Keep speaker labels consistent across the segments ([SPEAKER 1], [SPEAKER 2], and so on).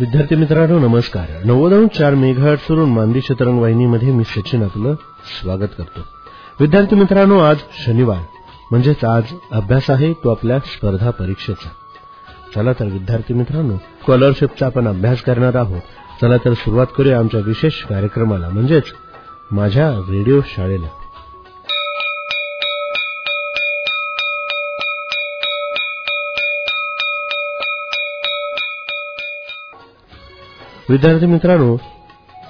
[SPEAKER 1] विद्यार्थी मित्रांनो नमस्कार. नव्वद चार मेघाटवरून मांदी शतरंग वाहिनीमध्ये मी सचिन आपलं स्वागत करतो. विद्यार्थी मित्रांनो आज शनिवार. म्हणजेच आज अभ्यास आहे तो आपल्या स्पर्धा परीक्षेचा. चला तर विद्यार्थी मित्रांनो स्कॉलरशिपचा आपण अभ्यास करणार आहोत. चला तर सुरुवात करूया आमच्या विशेष कार्यक्रमाला. म्हणजेच माझ्या रेडिओ शाळेला. विद्यार्थी मित्रांनो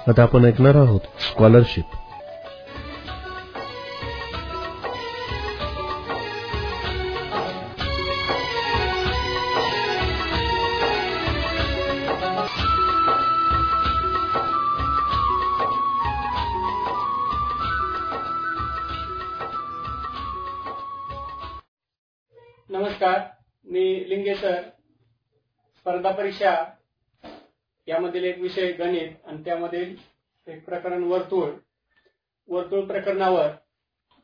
[SPEAKER 1] आता आपण ऐकणार आहोत स्कॉलरशिप
[SPEAKER 2] नमस्कार मी लिंगेसर स्पर्धा परीक्षा यामधील एक विषय गणित आणि त्यामधील एक प्रकरण वर्तुळ. वर्तुळ प्रकरणावर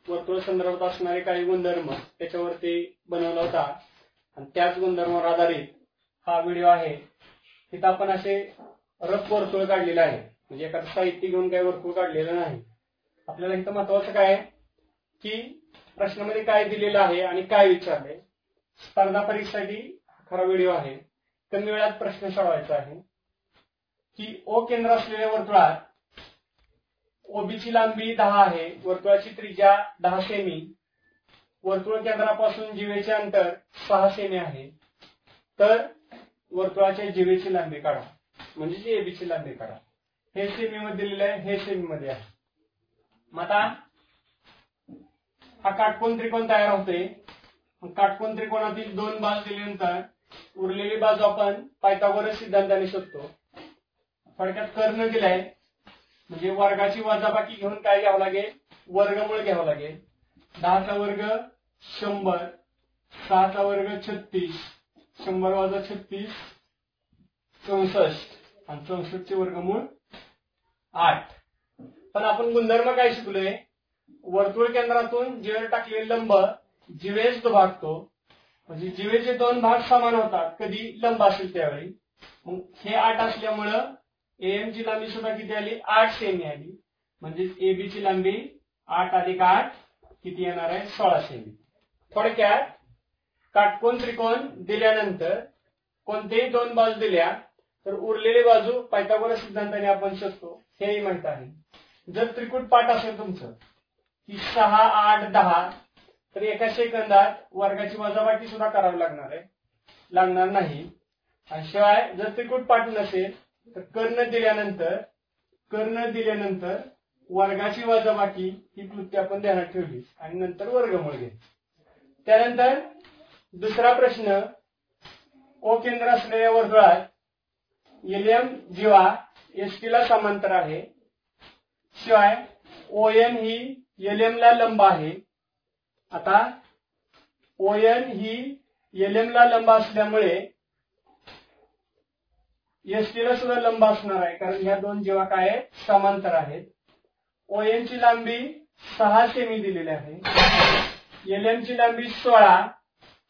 [SPEAKER 2] वर्तुळ संदर्भात असणारे काही गुणधर्म त्याच्यावरती बनवला होता. आणि त्याच गुणधर्मावर आधारित हा व्हिडिओ आहे. तिथं आपण असे रफ वर्तुळ काढलेलं आहे. म्हणजे एखादं साहित्य घेऊन काही वर्तुळ काढलेलं नाही. आपल्याला इथं महत्वाचं काय आहे? की प्रश्नामध्ये काय दिलेलं आहे आणि काय विचारले स्पर्धा परीक्षेसाठी खरा व्हिडिओ आहे. कमी वेळात प्रश्न सोडवायचा आहे. की ओ केंद्र असलेल्या वर्तुळात ओबीची लांबी दहा आहे. वर्तुळाची त्रिज्या दहा सेमी. वर्तुळ केंद्रापासून जिवेचे अंतर सहा सेमी आहे. तर वर्तुळाच्या जिवेची लांबी काढा. म्हणजे एबीची लांबी काढा. हे सेमी मध्ये दिलेलं आहे हे सेमी मध्ये आहे. मग आता हा काटकोन त्रिकोण तयार होते काटकोन त्रिकोणातील दोन बाजू दिल्यानंतर उरलेली बाजू आपण पायथागोरस सिद्धांताने शोधतो. थोडक्यात कर्ण दिलाय. म्हणजे वर्गाची वजाबाकी घेऊन काय घ्यावं लागेल? वर्गमूळ घ्यावं लागेल. दहाचा वर्ग शंभर. सहाचा वर्ग छत्तीस. शंभर वाजा छत्तीस चौसष्ट. आणि चौसष्टचे वर्गमूळ आठ. पण आपण गुणधर्म काय शिकलोय? वर्तुळ केंद्रातून जीवे टाकलेले लंब जिवेज तो भागतो म्हणजे जिवेचे दोन भाग समान होतात. कधी लंब असेल त्यावेळी. मग हे आठ असल्यामुळं एएम ची लांबी सुद्धा किती आली? आठ सेमी आली. म्हणजे एबी ची लांबी आठ अधिक आठ किती येणार आहे? सोळा सेमी. थोडक्यात काटकोन त्रिकोण दिल्यानंतर कोणतेही दोन बाजू दिल्या तर उरलेली बाजू पायथागोरस सिद्धांताने आपण शोधतो. हेही माहीत आहे. जर त्रिकूट पाठ असेल तुमचं की सहा आठ दहा तर एका सेकंदात वर्गाची वजाबाकी सुद्धा करावी लागणार आहे. लागणार नाही. आणि शिवाय जर त्रिकूट पाठ नसेल तर कर्ण दिल्यानंतर कर्ण दिल्यानंतर वर्गाची वजाबाकी ही कृती आपण ध्यानात ठेवली आणि नंतर वर्गमूळ घे त्यानंतर दुसरा प्रश्न ओ केंद्र असलेल्या वर्तुळात एलियम जीवा एस ला समांतर आहे. शिवाय ओएन ही एलियम ला लंब आहे. आता ओ एन ही एलियम ला लंब असल्यामुळे एस टीला सुद्धा लंब असणार आहे कारण ह्या दोन जेव्हा काय आहेत समांतर आहेत. ओएन ची लांबी सहा सेमी दिलेली आहे. एलएम ची लांबी सोळा.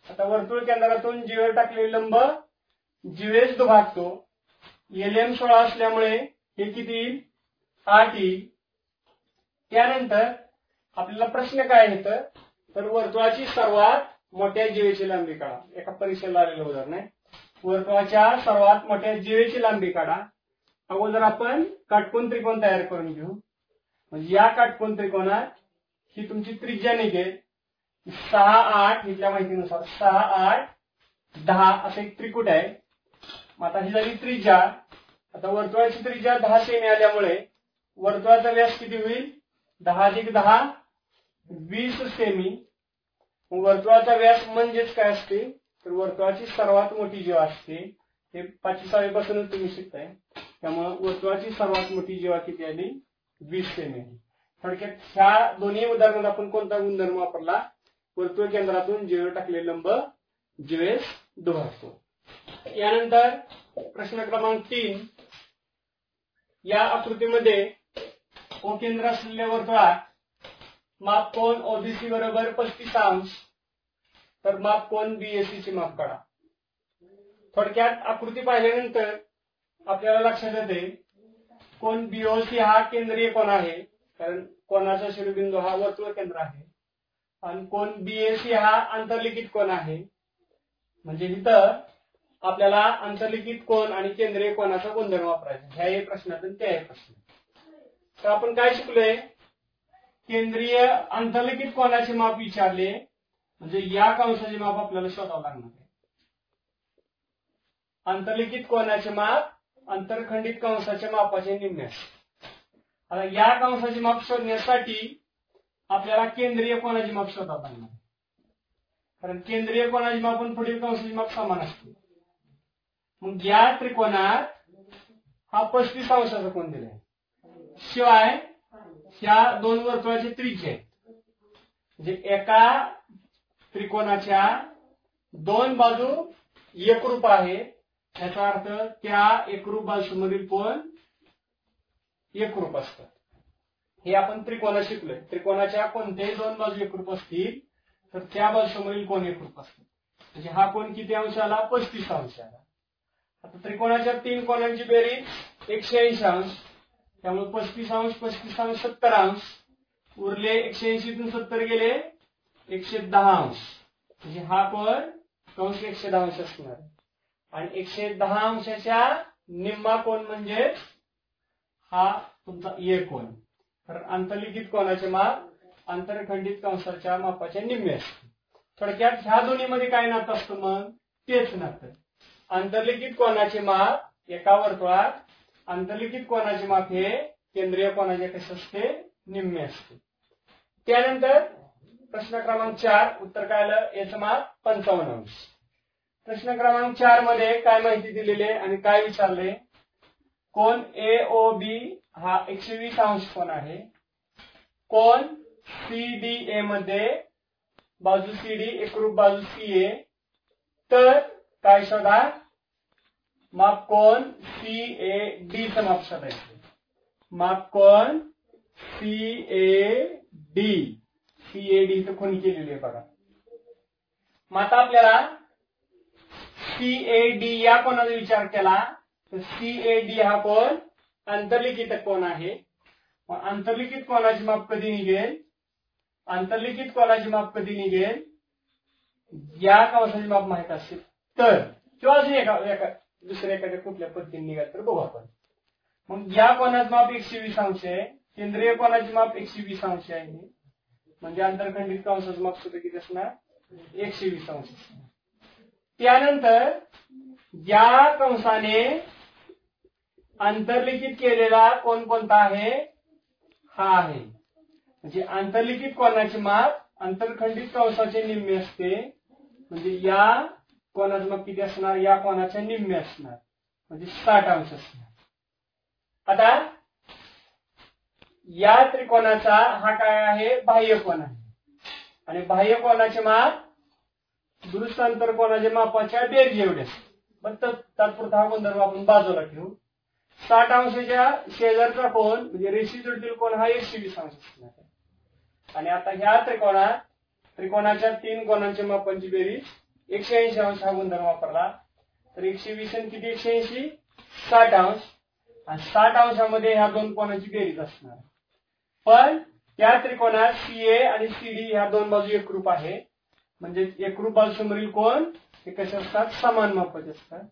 [SPEAKER 2] आता वर्तुळ केंद्रातून जीवेवर टाकलेले लंब जीवेस दुभागतो. एलएम सोळा असल्यामुळे हे किती येईल? आठ येईल. त्यानंतर आपल्याला प्रश्न काय येत? तर वर्तुळाची सर्वात मोठ्या जीवेची लांबी काढा. एका परीक्षेला आलेलं उदाहरण आहे. वर्तुळाच्या सर्वात मोठ्या जीवेची लांबी काढा. अगोदर आपण काटकोन त्रिकोण तयार करून घेऊ. म्हणजे या काटकोन त्रिकोणात ही तुमची त्रिज्या निघेल. सहा आठ इथल्या माहितीनुसार सहा आठ दहा असं एक त्रिकूट आहे. मग आता ही झाली त्रिज्या. आता वर्तुळाची त्रिज्या दहा सेमी आल्यामुळे वर्तुळाचा व्यास किती होईल? दहा अधिक दहा वीस सेमी वर्तुळाचा व्यास म्हणजेच काय असते? तर वर्तुळाची सर्वात मोठी जीवा असते हे पाचशे सहावी पासूनच तुम्ही शिकताय. त्यामुळे वर्तुळाची सर्वात मोठी जीवा किती आली? वीस सेमी थोडक्यात ह्या दोन्ही उदाहरणात आपण कोणता गुणधर्म वापरला? वर्तुळ केंद्रातून जीवे टाकले लंब जीवेस दोहरतो यानंतर प्रश्न क्रमांक तीन. या आकृतीमध्ये ओ केंद्र असलेल्या वर्तुळात माप कोण ओबीसी बरोबर पस्तीस अंश तर माप कोण बीएससी ची माप काढा. थोडक्यात आकृती पाहिल्यानंतर आपल्याला लक्षात येते कोण बीओसी हा केंद्रीय कोण आहे. कारण कोणाचा शिरोबिंदू हा वर्तुळ केंद्र आहे. आणि कोण बीएसी हा आंतरलिखित कोण आहे. म्हणजे इथं आपल्याला आंतरलिखित कोण आणि केंद्रीय कोणाचा गुणधर्म वापरायचा ह्याही प्रश्नातून त्याही प्रश्न. तर आपण काय शिकलोय? केंद्रीय आंतरलिखित कोणाचे माप विचारले म्हणजे या कंसाचे माप आपल्याला शोधावं लागणार आहे. आंतरलिखित कोणाचे माप आंतरखंडित कंसाच्या मापाचे निम्मे आता या कंसाचे माप शोधण्यासाठी आपल्याला केंद्रीय कोणाचे माप शोधावं लागणार कारण केंद्रीय कोणाचे माप आणि पुढील कंसाचे माप समान असते मग या त्रिकोणात हा पस्तीस अंशाचा कोण दिलाय. शिवाय ह्या दोन वर्तुळाचे त्रिज्य आहेत. म्हणजे एका त्रिकोणाच्या दोन बाजू एकरूप आहे. याचा अर्थ त्या एकरूप बाजूमधील कोण एकरूप असतात हे आपण त्रिकोणा शिकलोय. त्रिकोणाच्या कोणत्याही दोन बाजू एकरूप असतील तर त्या बाजूमधील कोण एकरूप असतात म्हणजे हा कोण किती अंश आला? पस्तीस अंश आला. आता त्रिकोणाच्या तीन कोणांची बेरीज एकशे ऐंशी अंश. त्यामुळे पस्तीस अंश पस्तीस अंश सत्तर अंश. उरले एकशे ऐंशीतून सत्तर गेले एकशे दहा अंश म्हणजे हा कोण कंस एकशे दहा अंश असणार. आणि एकशे दहा अंशाच्या निम्मा कोण म्हणजे हा तुमचा ए कोण. तर आंतरलिखित कोणाचे माप? आंतरखंडित कंसाच्या मापाचे निम्मे असते थोडक्यात ह्या दोन्हीमध्ये काय नातं असतं मग? तेच नातं. आंतरलिखित कोणाचे माप? एका वर्तुळात आंतरलिखित कोणाचे माप हे केंद्रीय कोणाचे कसे असते? निम्मे असते. त्यानंतर प्रश्न क्रमांक चार उत्तर काय आलं? याचं पंचावन्न अंश. प्रश्न क्रमांक चारमध्ये काय माहिती दिलेली आहे आणि काय विचारले? कोण? ए ओ बी हा एकशे वीस अंश कोण आहे? कोण? सी डी ए मध्ये बाजू सी डी एकरूप बाजू सी ए तर काय शोधा? माप कोण? सी ए डी चं माप शोधायचं. माप कोण? C A D C A D चं केलेली आहे बघा. मग आता आपल्याला सी ए डी या कोणाचा विचार केला? तर सी ए डी हा कोण? आंतरलिखित कोण आहे? अंतर्लिखित आंतरलिखित कोणाची माप कधी निघेल? आंतरलिखित कोणाची माप कधी निघेल? या कवसाची माप माहीत असेल. तर किंवा अजून एका एका दुसऱ्या एखाद्या कुठल्या पद्धतीने निघाल तर बघू आपण. मग या कोणाचं माप एकशे वीस अंश आहे? केंद्रीय कोणाची माप एकशे वीस अंश आहे? म्हणजे आंतरखंडित कंसच मागतो सुद्धा किती असणार? एकशे वीस अंश. असणार त्यानंतर या कंसाने आंतरलिखित केलेला कोण कोणता आहे? हा आहे. म्हणजे आंतरलिखित कोणाची माप? आंतरखंडित कंसाचे निम्मे असते. म्हणजे या कोणाचं मग किती असणार? या कोणाच्या निम्मे असणार. म्हणजे साठ अंश असणार. आता या त्रिकोणाचा हा काय आहे? बाह्य कोण आहे. आणि बाह्य कोणाचे माप दुरुस्त अंतर कोणाच्या मापाच्या बेरजी एवढे. पण तात्पुरता हा गुणधर्म आपण बाजूला ठेवू. साठ अंशाच्या शेजारचा कोण म्हणजे रेषी जोडतील कोण हा एकशे वीस अंश असणार आहे. आणि आता ह्या त्रिकोणात त्रिकोणाच्या तीन कोणांच्या मापांची बेरीज एकशे ऐंशी अंश हा गुणधर्म वापरला. तर एकशे वीस आणि किती? एकशे ऐंशी? साठ अंश. आणि साठ अंशामध्ये ह्या दोन कोणाची बेरीज असणार. पण त्या त्रिकोणात सी ए आणि सी डी ह्या दोन बाजू एकरूप आहे. म्हणजे एकरूप बाजूसमोरील कोण? हे कसे असतात? समान मापाचे असतात.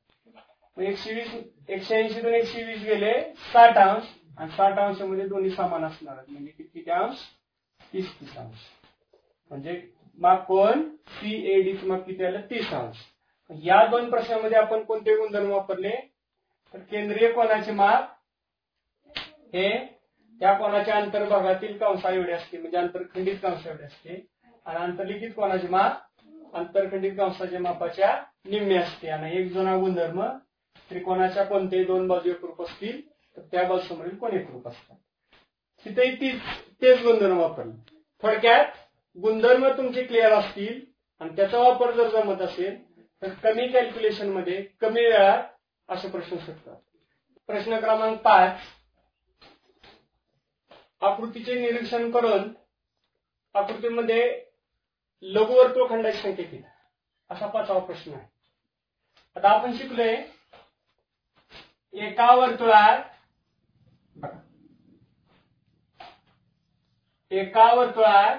[SPEAKER 2] एकशे वीस एकशे ऐंशीतून एकशे वीस गेले साठ अंश. आणि साठ अंशामध्ये दोन्ही समान असणार म्हणजे किती अंश? तीस तीस अंश. म्हणजे माप कोण? सी ए डी माप किती आलं? तीस अंश. या दोन प्रश्नामध्ये आपण कोणते गुणधर्म वापरले? तर केंद्रीय कोणाचे माप? हे त्या कोणाच्या अंतर्भागातील कंसा एवढे असते म्हणजे आंतरखंडित कंसा एवढे असते. आणि आंतरलिखित कोणाचे माप? आंतरखंडित कंसाच्या मापाच्या निम्मे असते. आणि एक जुना गुणधर्म त्रिकोणाच्या कोणत्याही दोन बाजू एकरूप असतील तर त्या बाजूसमोरील कोण एकरूप असतात? तिथेही तीच तेच गुणधर्म वापरले. थोडक्यात गुणधर्म तुमचे क्लिअर असतील आणि त्याचा वापर जर जमत असेल तर कमी कॅल्क्युलेशनमध्ये कमी वेळात असे प्रश्न सुटतात. प्रश्न क्रमांक पाच आकृतीचे निरीक्षण करून आकृतीमध्ये लघुवर्तुळ खंडाची संख्या किती असा पाचवा प्रश्न आहे. आता आपण शिकलोय एका वर्तुळात एका वर्तुळात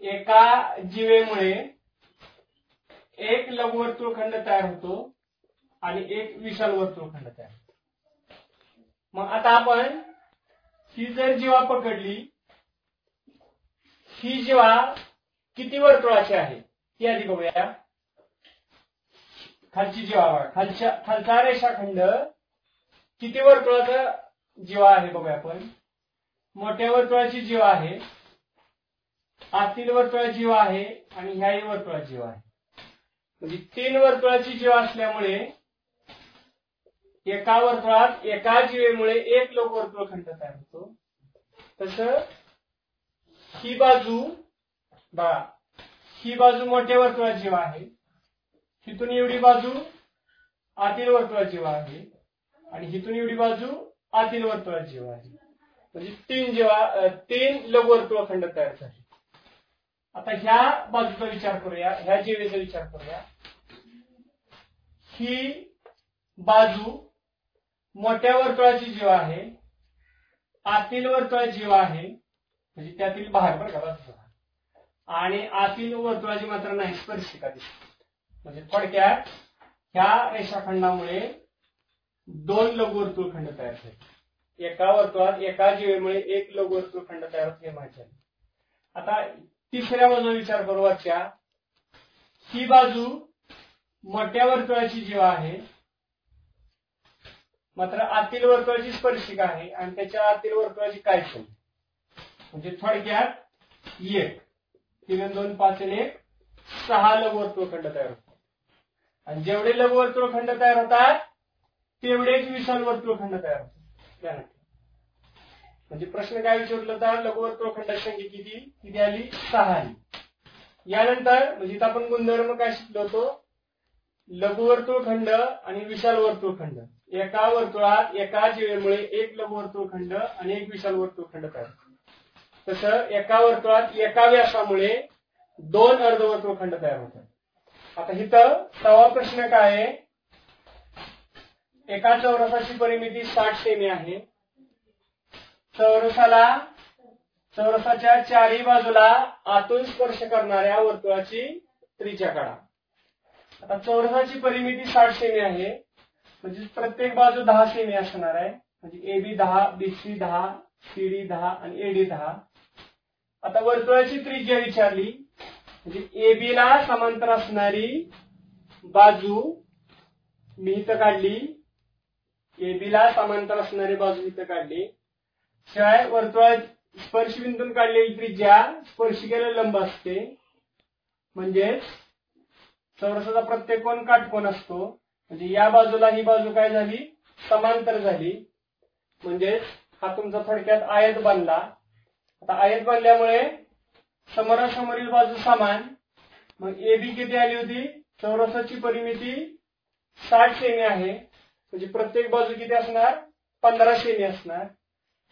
[SPEAKER 2] एका जीवेमुळे एक लघुवर्तुळ खंड तयार होतो आणि एक विशाल वर्तुळ खंड तयार होतो. मग आता आपण ही जर जीवा पकडली ही जीवा किती वर्तुळाची आहे? ती आधी बघूया. खालची जीवा खालच्या खालचा रेषाखंड किती वर्तुळाचा जीवा आहे बघूया आपण. मोठ्या वर्तुळाची जीवा आहे आतील वर्तुळाची जीवा आहे आणि ह्याही वर्तुळाची जीवा आहे. म्हणजे तीन वर्तुळाची जीवा असल्यामुळे एका वर्तुळात एका जीवेमुळे एक लोक वर्तुळखंड तयार होतो. तस ही बाजू बघा ही बाजू मोठ्या वर्तुळात जीव आहे. हिथून एवढी बाजू आतील वर्तुळात जीव आहे. आणि हिथून एवढी बाजू आतील वर्तुळाची जीव आहे. म्हणजे तीन जीवा अ, वर्तुळ लघुवर्तुळखंड तयार झाले. आता ह्या बाजूचा विचार करूया ह्या जीवेचा विचार करूया. ही बाजू मोठ्या वर्तुळाची जीवा आहे आतील वर्तुळाची जीवा आहे म्हणजे त्यातील बाहेर बरं का आणि आतील वर्तुळाची मात्र नाही स्पर्शिका दिसते. म्हणजे थोडक्यात ह्या रेषाखंडामुळे दोन लघुवर्तुळखंड तयार झाले. एका वर्तुळात एका जीवेमुळे एक लघुवर्तुळखंड तयार होते हे माहिती आता तिसऱ्या बाजूला विचार करू वरच्या. ही बाजू मोठ्या वर्तुळाची जीवा आहे मात्र आतील वर्तुळाची स्पर्शिका आहे आणि त्याच्या आतील वर्तुळाची काय शोध म्हणजे थोडक्यात एक तीन दोन पाच आणि एक सहा लघुवर्तुळखंड तयार होतात. आणि जेवढे लघुवर्तुळखंड तयार होतात तेवढेच विशाल वर्तुळखंड तयार होतात. म्हणजे प्रश्न काय विचारला तर लघुवर्तुळखंडाची संख्या किती? किती आली? सहा आली. यानंतर म्हणजे आपण गुणधर्म काय शिकलो होतो? लघुवर्तुळखंड आणि विशाल वर्तुळखंड एका वर्तुळात एका जीवेमुळे एक लघुवर्तुळखंड आणि एक विशाल वर्तुळखंड तयार तसं एका वर्तुळात एका व्यासामुळे दोन अर्धवर्तुळखंड तयार होतात. आता इथं सवा प्रश्न काय आहे? एका चौरसाची परिमिती साठ सेमी आहे. चौरसाला चौरसाच्या चारही बाजूला आतून स्पर्श करणाऱ्या वर्तुळाची त्रिज्या काढा. आता चौरसाची परिमिती साठ सेमी आहे. म्हणजे प्रत्येक बाजू दहा सेमी असणार आहे. म्हणजे एबी दहा बीसी दहा सीडी दहा आणि एडी दहा. आता वर्तुळाची त्रिज्या विचारली. म्हणजे एबी ला समांतर असणारी बाजू मी इथं काढली. एबी ला समांतर असणारी बाजू इथं काढली. शिवाय वर्तुळात स्पर्शबिंदून काढलेली त्रिज्या स्पर्शिकेला लंब असते. म्हणजेच चौरसाचा प्रत्येक कोण काटकोन असतो. म्हणजे या बाजूला ही बाजू काय झाली? समांतर झाली. म्हणजेच हा तुमचा थोडक्यात आयत बनला. आता आयत बनल्यामुळे समोरासमोरील बाजू समान. मग ए बी किती आली होती? चौरसाची परिमिती साठ सेमी आहे. म्हणजे प्रत्येक बाजू किती असणार? पंधरा सेमी असणार.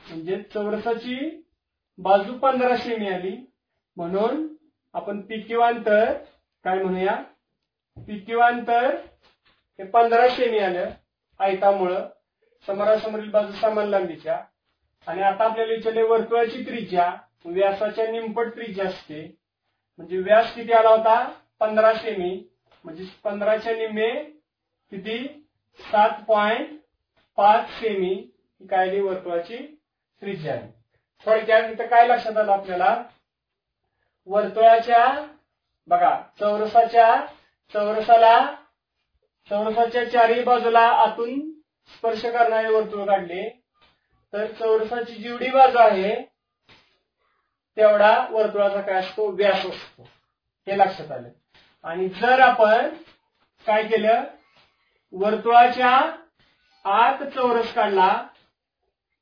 [SPEAKER 2] म्हणजे चौरसाची बाजू पंधरा सेमी आली. म्हणून आपण पिकिवांतर काय म्हणूया? पिकिवांतर हे पंधरा सेमी आलं आयतामुळं समोरासमोरील बाजू समान लांबीच्या आणि आता आपल्याला विचारले वर्तुळाची त्रिज्या व्यासाच्या निमपट त्रिज्या असते. म्हणजे व्यास किती आला होता? पंधरा सेमी म्हणजे पंधराच्या निम्मे किती? सात पॉइंट पाच सेमी काय आली वर्तुळाची त्रिज्या आहे. थोडक्यात इथं काय लक्षात आलं आपल्याला? वर्तुळाच्या बघा चौरसाच्या चौरसाला चौरसाच्या चारही बाजूला आतून स्पर्श करणारे वर्तुळ काढले. तर चौरसाची जेवढी बाजू आहे तेवढा वर्तुळाचा काय असतो? व्यास असतो. हे लक्षात आलं. आणि जर आपण काय केलं? वर्तुळाच्या आत चौरस काढला.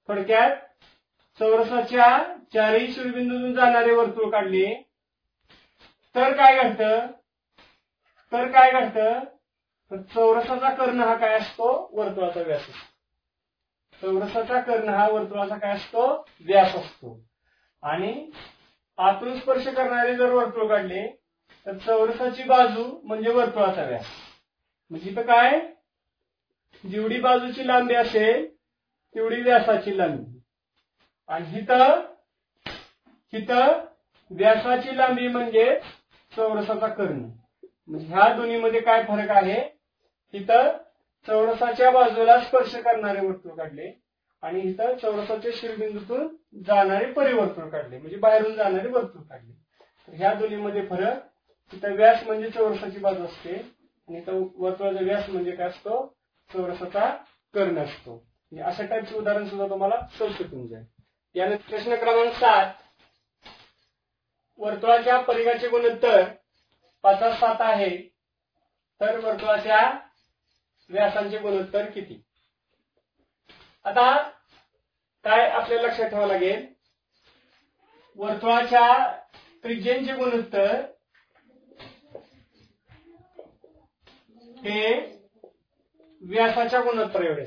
[SPEAKER 2] थोडक्यात चौरसाच्या चारही शिवबिंदूतून जाणारे वर्तुळ काढले. तर काय घडतं? तर काय घडतं? तर चौरसाचा कर्ण हा काय असतो? वर्तुळाचा व्यास असतो. चौरसाचा कर्ण हा वर्तुळाचा काय असतो? व्यास असतो. आणि आतून स्पर्श करणारे जर वर्तुळ काढले तर चौरसाची बाजू म्हणजे वर्तुळाचा व्यास. म्हणजे इथं काय? जेवढी बाजूची लांबी असेल तेवढी व्यासाची लांबी. आणि हिथं हिथं व्यासाची लांबी म्हणजे चौरसाचा कर्ण. म्हणजे ह्या दोन्हीमध्ये काय फरक आहे? इथं चौरसाच्या बाजूला स्पर्श करणारे वर्तुळ काढले आणि इथं चौरसाच्या शिरबिंदूतून जाणारे परिवर्तुळ काढले म्हणजे बाहेरून जाणारे वर्तुळ काढले. तर ह्या दोन्हीमध्ये फरक इथं व्यास म्हणजे चौरसाची बाजू असते आणि इथं वर्तुळाचा व्यास म्हणजे काय असतो? चौरसाचा कर्ण असतो. म्हणजे अशा टाईपचे उदाहरण सुद्धा तुम्हाला सोपे होऊन जाईल. यानंतर प्रश्न क्रमांक सात वर्तुळाच्या परिघाचे गुणोत्तर पाच सात आहे तर वर्तुळाच्या व्यासांचे गुणोत्तर किती? आता काय आपल्या लक्षात ठेवावं लागेल? वर्तुळाच्या त्रिज्येचे गुणोत्तर हे व्यासाच्या गुणोत्तर एवढे.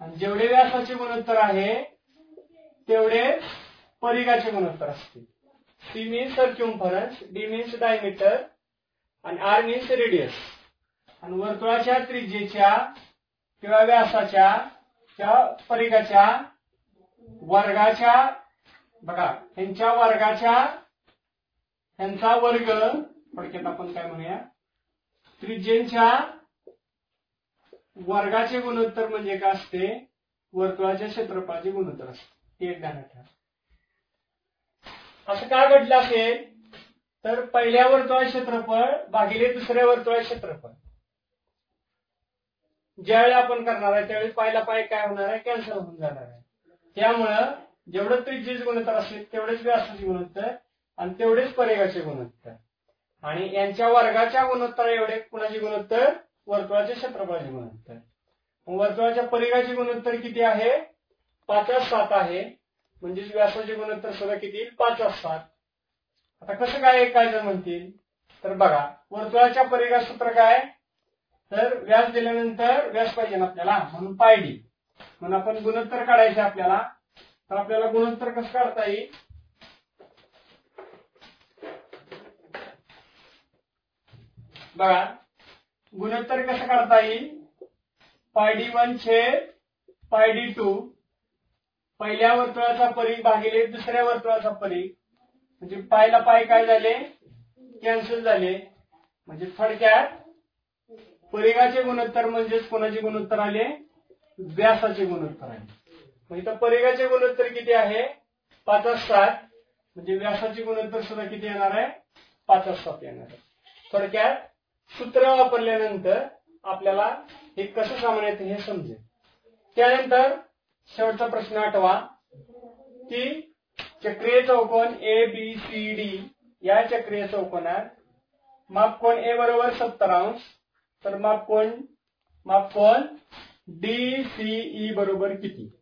[SPEAKER 2] आणि जेवढे व्यासाचे गुणोत्तर आहे तेवढे परिघाचे गुणोत्तर असतील. C means circumference D means diameter आणि आर मीन्स रेडियस आणि वर्तुळाच्या त्रिज्येच्या किंवा व्यासाच्या त्या परिघाच्या वर्गाच्या बघा ह्यांच्या वर्गाच्या ह्यांचा वर्ग थोडक्यात आपण काय म्हणूया? त्रिज्येच्या वर्गाचे गुणोत्तर म्हणजे काय असते? वर्तुळाच्या क्षेत्रफळाचे गुणोत्तर असते. हे एक ध्यानात असं का घडलं असेल? तर पहिल्या वर्तुळा क्षेत्रफळ भागिले दुसऱ्या वर्तुळा क्षेत्रफळ. ज्यावेळी आपण करणार आहे त्यावेळी पहिला पाय काय होणार आहे? कॅन्सल होऊन जाणार आहे. त्यामुळं जेवढं त्रिज्येचे गुणोत्तर असेल तेवढेच व्यासाचे गुणोत्तर आणि तेवढेच परेगाचे गुणोत्तर. आणि यांच्या वर्गाच्या गुणोत्तर एवढे कुणाचे गुणोत्तर? वर्तुळाचे क्षेत्रफळाचे गुणोत्तर. वर्तुळाच्या परिघाचे गुणोत्तर किती आहे? पाचास सात आहे. म्हणजेच व्यासाचे गुणोत्तर सुद्धा किती? येईल पाचास सात. आता कसं काय काय जर म्हणतील? तर बघा वर्तुळाच्या परिघा सूत्र काय? तर व्याज दिल्यानंतर व्याज पाहिजे ना आपल्याला म्हणून पायडी म्हणून आपण गुणोत्तर काढायचे आपल्याला. तर आपल्याला गुणोत्तर कसं काढता येईल? बघा गुणोत्तर कसं काढता येईल? पायडी वन छेद पायडी टू. पहिल्या वर्तुळाचा परीख भागिले दुसऱ्या वर्तुळाचा परीख म्हणजे पायला पाय काय झाले? कॅन्सल झाले. म्हणजे थोडक्यात परिघाचे गुणोत्तर म्हणजेच कोणाचे गुणोत्तर आले? व्यासाचे गुणोत्तर आले म्हणजे तर परिघाचे गुणोत्तर किती आहे? पाच सात. म्हणजे व्यासाचे गुणोत्तर सुद्धा किती येणार आहे? पाच सात येणार आहे. थोडक्यात सूत्र वापरल्यानंतर आपल्याला हे कसं सामान येतं हे समजेल. त्यानंतर शेवटचा प्रश्न आठवा. की चक्रीय चौकोन ए बी सी डी या चक्रीय चौकोनात माप कोण ए बरोबर सत्तर अंश तर माप कोण? माप कोण? डी सी ई बरोबर किती?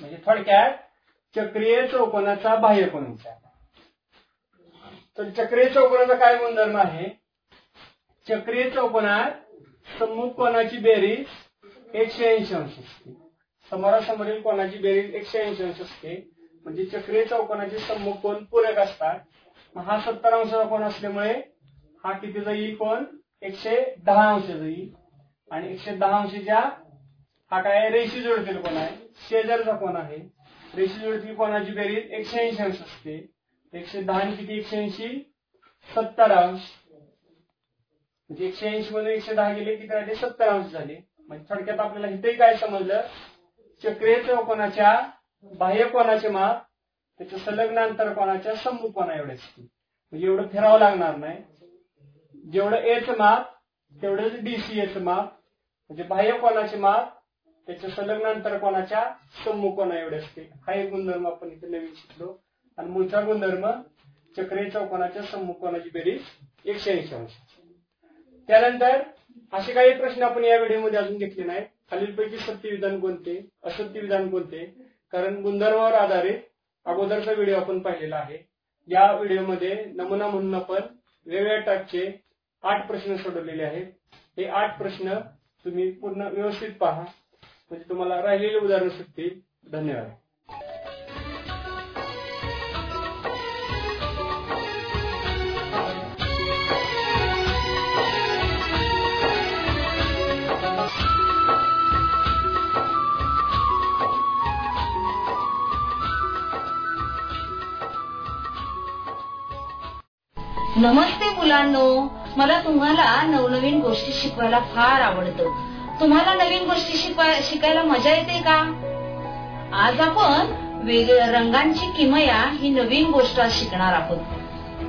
[SPEAKER 2] म्हणजे थोडक्यात चक्रीय चौकोनाचा बाह्य कोणचा तर चक्रीय चौकोनाचा काय गुणधर्म आहे? चक्रीय चौकोनात सम्मुख कोणाची बेरीज एकशे ऐंशी अंश असते. समोरासमोरील कोणाची बेरीज एकशे ऐंशी अंश असते. म्हणजे चक्रीय चौकोनाचे सम्मुख कोण पूरक असतात. मग हा सत्तर अंशाचा कोण असल्यामुळे हा किती जाईल कोण एकशे दहा अंश जाईल आणि एकशे दहा अंशच्या हा काय रेशी जोडतील कोण आहे? शेजारचा कोण आहे? रेशी जोडतील कोणाची बेरीज? एकशे ऐंशी अंश असते. एकशे दहा किती? एकशे ऐंशी? सत्तर अंश. म्हणजे एकशे ऐंशी मध्ये एकशे दहा गेले किती राहिले सत्तर अंश झाले. म्हणजे थोडक्यात आपल्याला इथे काय समजलं? चक्रीय चौकोनाच्या बाह्य कोणाचे माप? त्याच्या संलग्न अंतर कोणाच्या? सम्मुख कोणा एवढे असते म्हणजे एवढं फिरावं लागणार नाही. जेवढं एच माप तेवढंच डीसीएच माप म्हणजे बाह्य कोणाचे माप त्याच्या संलग्नांतर कोणाच्या सम्मुख कोणा एवढे असते. हा एक गुणधर्म आपण इथे नवीन शिकलो. आणि मूळचा गुणधर्म चक्रीय चौकोनाच्या सम्मुख कोणाची बेरीज एकशे ऐंशी. अंश त्यानंतर असे काही प्रश्न आपण या व्हिडिओमध्ये अजून घेतले नाहीत. खालीलपैकी सत्य विधान कोणते असत्य विधान कोणते? कारण गुणधर्मावर आधारित अगोदरचा व्हिडिओ आपण पाहिलेला आहे. या व्हिडिओमध्ये नमुना म्हणून आपण वेगवेगळ्या टाईपचे आठ प्रश्न सोडवलेले आहेत. हे आठ प्रश्न तुम्ही पूर्ण व्यवस्थित पहा. म्हणजे तुम्हाला राहिलेले उदाहरण सुटतील. धन्यवाद.
[SPEAKER 3] नमस्ते मुलांनो. मला तुम्हाला नवनवीन गोष्टी शिकवायला फार आवडतं. तुम्हाला नवीन गोष्टी शिकायला मजा येते का? आज आपण वेगळ्या रंगांची किमया ही नवीन गोष्ट आज शिकणार आहोत.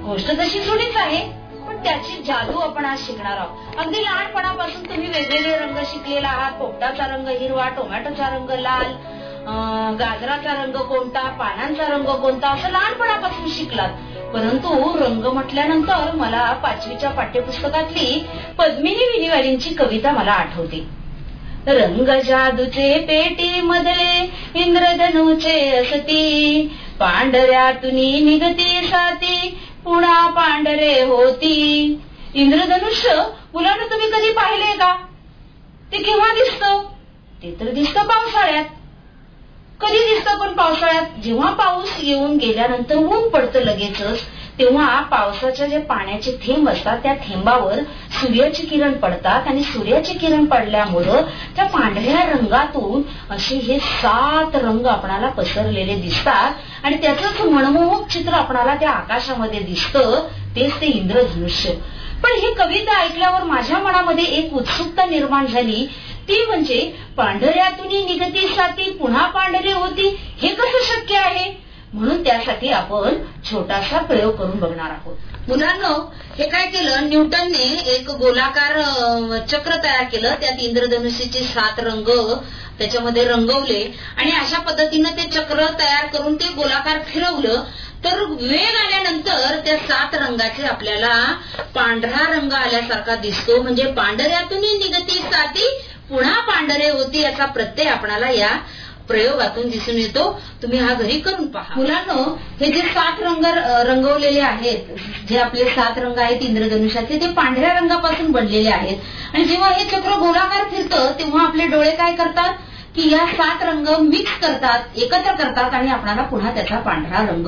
[SPEAKER 3] गोष्ट तशी जुनीच आहे पण त्याची जादू आपण आज शिकणार आहोत. अगदी लहानपणापासून तुम्ही वेगवेगळे रंग शिकलेला आहात. पोपटाचा रंग हिरवा टोमॅटोचा रंग लाल गाजराचा रंग कोणता पानांचा रंग कोणता असं लहानपणापासून शिकलात. परंतु रंग म्हटल्यानंतर मला पाचवीच्या पाठ्यपुस्तकातली पद्मिनी विनिवारींची कविता मला आठवते. रंग जादूचे पेटी मधले इंद्रधनुचे असती. पांढऱ्यातून निघती साती पुन्हा पांढरे होती. इंद्रधनुष्य मुलांना तुम्ही कधी पाहिले का? ते केव्हा दिसत? ते तर दिसतं पावसाळ्यात. कधी दिसतं पण पावसाळ्यात? जेव्हा पाऊस येऊन गेल्यानंतर ऊन पडतं लगेचच तेव्हा पावसाच्या जे पाण्याचे थेंब असतात त्या थेंबावर सूर्याची किरण पडतात आणि सूर्याची किरण पडल्यामुळं त्या पांढऱ्या रंगातून असे हे सात रंग आपणाला पसरलेले दिसतात आणि त्याच मनमोहक चित्र आपणाला त्या आकाशामध्ये दिसतं तेच ते इंद्रधनुष्य. पण ही कविता ऐकल्यावर माझ्या मनामध्ये एक उत्सुकता निर्माण झाली ती म्हणजे पांढऱ्यातून निगती साती पुन्हा पांढरे होती हे कसं शक्य आहे? म्हणून त्यासाठी आपण छोटासा प्रयोग करून बघणार आहोत. मुलांना हे काय केलं? न्यूटनने एक गोलाकार चक्र तयार केलं. त्यात इंद्रधनुष्याचे सात रंग त्याच्यामध्ये रंगवले आणि अशा पद्धतीनं ते चक्र तयार करून ते गोलाकार फिरवलं. तर वेग आल्यानंतर त्या सात रंगाचे आपल्याला पांढरा रंग आल्यासारखा दिसतो. म्हणजे पांढऱ्यातून निगती साती पुन्हा पांढरे होती याचा प्रत्यय आपणाला या प्रयोगातून दिसून येतो. तुम्ही हा घरी करून पहा. मुलांनो हे जे सात रंग रंगवलेले आहेत जे आपले सात रंग आहेत इंद्रधनुष्याचे ते पांढऱ्या रंगापासून बनलेले आहेत. आणि जेव्हा हे चक्र गोलाकार फिरतं तेव्हा आपले डोळे काय करतात? की या सात रंग मिक्स करतात एकत्र करतात आणि आपणाला पुन्हा त्याचा पांढरा रंग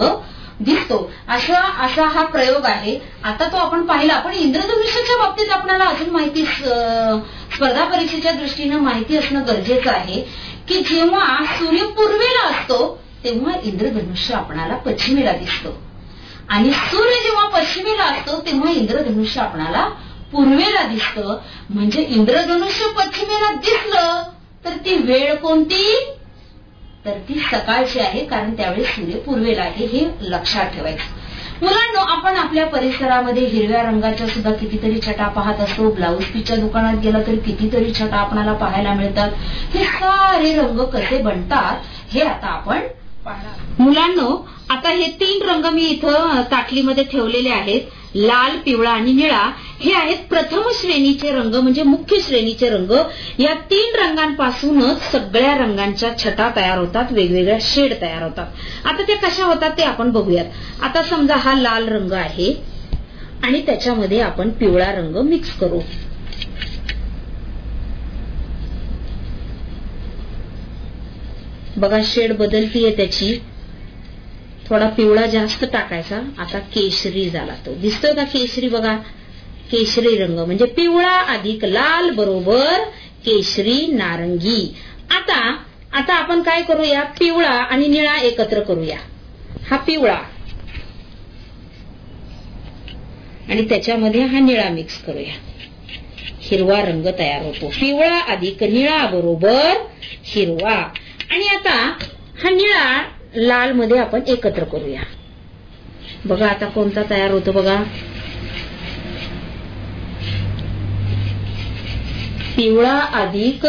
[SPEAKER 3] दिसतो. अशा असा हा प्रयोग आहे. आता तो आपण पाहिला. पण इंद्रधनुष्याच्या बाबतीत आपल्याला अजून माहिती स्पर्धा परीक्षेच्या दृष्टीनं माहिती असणं गरजेचं आहे की जेव्हा सूर्य पूर्वेला असतो तेव्हा इंद्रधनुष्य आपणाला पश्चिमेला दिसतो. आणि सूर्य जेव्हा पश्चिमेला असतो तेव्हा इंद्रधनुष्य आपणाला पूर्वेला दिसतं. म्हणजे इंद्रधनुष्य पश्चिमेला दिसलं तर ती वेळ कोणती? तर ती सकाळची आहे कारण त्यावेळी सूर्य पूर्वेला आहे हे लक्षात ठेवायचं. मुलांनो आपण आपल्या परिसरामध्ये हिरव्या रंगाच्या सुद्धा कितीतरी छटा पाहत असतो. ब्लाऊज पीच्या दुकानात गेला तरी कितीतरी छटा आपल्याला पाहायला मिळतात. हे सारे रंग कसे बनतात हे आता आपण मुलांनो आता हे तीन रंग मी इथं ताटलीमध्ये ठेवलेले आहेत. लाल पिवळा आणि निळा. हे आहेत प्रथम श्रेणीचे रंग म्हणजे मुख्य श्रेणीचे रंग. या तीन रंगांपासूनच सगळ्या रंगांच्या छटा तयार होतात वेगवेगळ्या शेड तयार होतात. आता त्या कशा होतात ते आपण बघूयात. आता समजा हा लाल रंग आहे आणि त्याच्यामध्ये आपण पिवळा रंग मिक्स करू. बघा शेड बदलतीये त्याची. थोडा पिवळा जास्त टाकायचा. आता केशरी झाला तो. दिसतोय का केशरी बघा? केशरी रंग. म्हणजे पिवळा अधिक लाल बरोबर केशरी नारंगी. आता आता आपण काय करूया? पिवळा आणि निळा एकत्र करूया. हा पिवळा. आणि त्याच्यामध्ये हा निळा मिक्स करूया. हिरवा रंग तयार होतो. पिवळा अधिक निळा बरोबर हिरवा. आणि आता हा निळा लाल मध्ये आपण एकत्र करूया. बघा आता कोणता तयार होतो बघा. पिवळा अधिक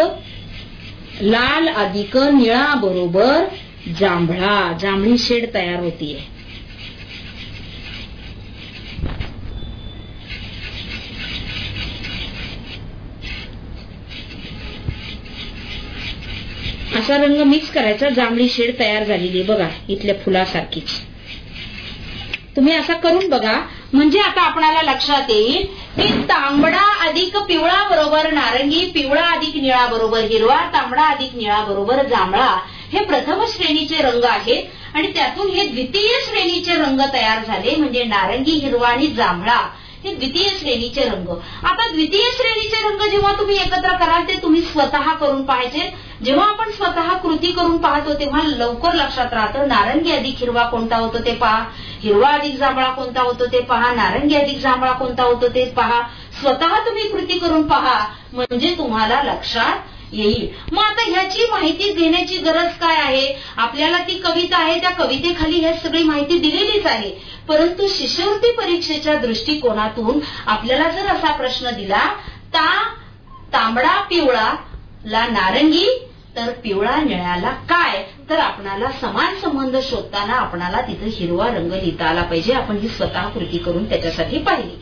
[SPEAKER 3] लाल अधिक निळा बरोबर जांभळा. जांभळी शेड तयार होतीये. असा रंग मिक्स करायचा जांभळी शेड तयार झालेली बघा इथल्या फुलासारखीच. तुम्ही असा करून बघा. म्हणजे आता आपणाला लक्षात येईल की तांबडा अधिक पिवळा बरोबर नारंगी पिवळा अधिक निळा बरोबर हिरवा तांबडा अधिक निळा बरोबर जांभळा हे प्रथम श्रेणीचे रंग आहेत. आणि त्यातून हे द्वितीय श्रेणीचे रंग तयार झाले म्हणजे नारंगी हिरवा आणि जांभळा. हे द्वितीय श्रेणीचे रंग. आता द्वितीय श्रेणीचे रंग जेव्हा तुम्ही एकत्र कराल ते तुम्ही स्वतः करून पाहिजे जेव्हा आपण स्वतः कृती करून पाहतो तेव्हा लवकर लक्षात राहतं नारंगी अधिक हिरवा कोणता होतो ते पहा. हिरवा अधिक जांभळा कोणता होतो ते पहा. नारंगी अधिक जांभळा कोणता होतो ते पहा. स्वतः तुम्ही कृती करून पहा. म्हणजे तुम्हाला लक्षात येईल. मग आता ह्याची माहिती देण्याची गरज काय आहे? आपल्याला ती कविता आहे त्या कवितेखाली ह्या सगळी माहिती दिलेलीच आहे. परंतु शिष्यवृत्ती परीक्षेच्या दृष्टिकोनातून आपल्याला जर असा प्रश्न दिला ता तांबडा पिवळा ला नारंगी तर पिवळा निळ्याला काय? तर आपणाला समान संबंध शोधताना आपणाला तिथे हिरवा रंग लिहिता आला पाहिजे. आपण ही स्वतः कृती करून त्याच्यासाठी पाहिली.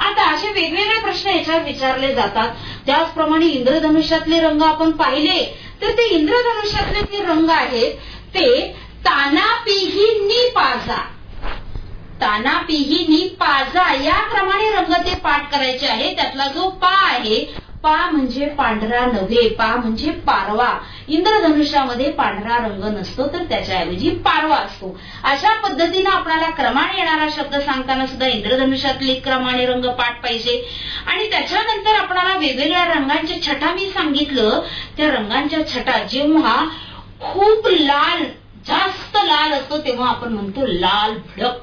[SPEAKER 3] आता असे वेगवेगळे प्रश्न याच्यावर विचारले जातात. त्याचप्रमाणे इंद्रधनुष्यातले रंग आपण पाहिले तर ते इंद्रधनुष्यातले जे रंग आहेत ते तानापिही नि पाजा तानापिही नि पाजा याप्रमाणे रंग ते पाठ करायचे आहे त्यातला जो पा आहे पा म्हणजे पांढरा नव्हे पा म्हणजे पारवा. इंद्रधनुष्यामध्ये पांढरा रंग नसतो तर त्याच्याऐवजी पारवा असतो. अशा पद्धतीनं आपल्याला क्रमाने येणारा शब्द सांगताना सुद्धा इंद्रधनुष्यातले क्रमाने रंग पाठ पाहिजे. आणि त्याच्यानंतर आपल्याला वेगवेगळ्या रंगांच्या छटा मी सांगितलं. त्या रंगांच्या छटा जेव्हा खूप लाल जास्त लाल असतो तेव्हा आपण म्हणतो लाल भडक.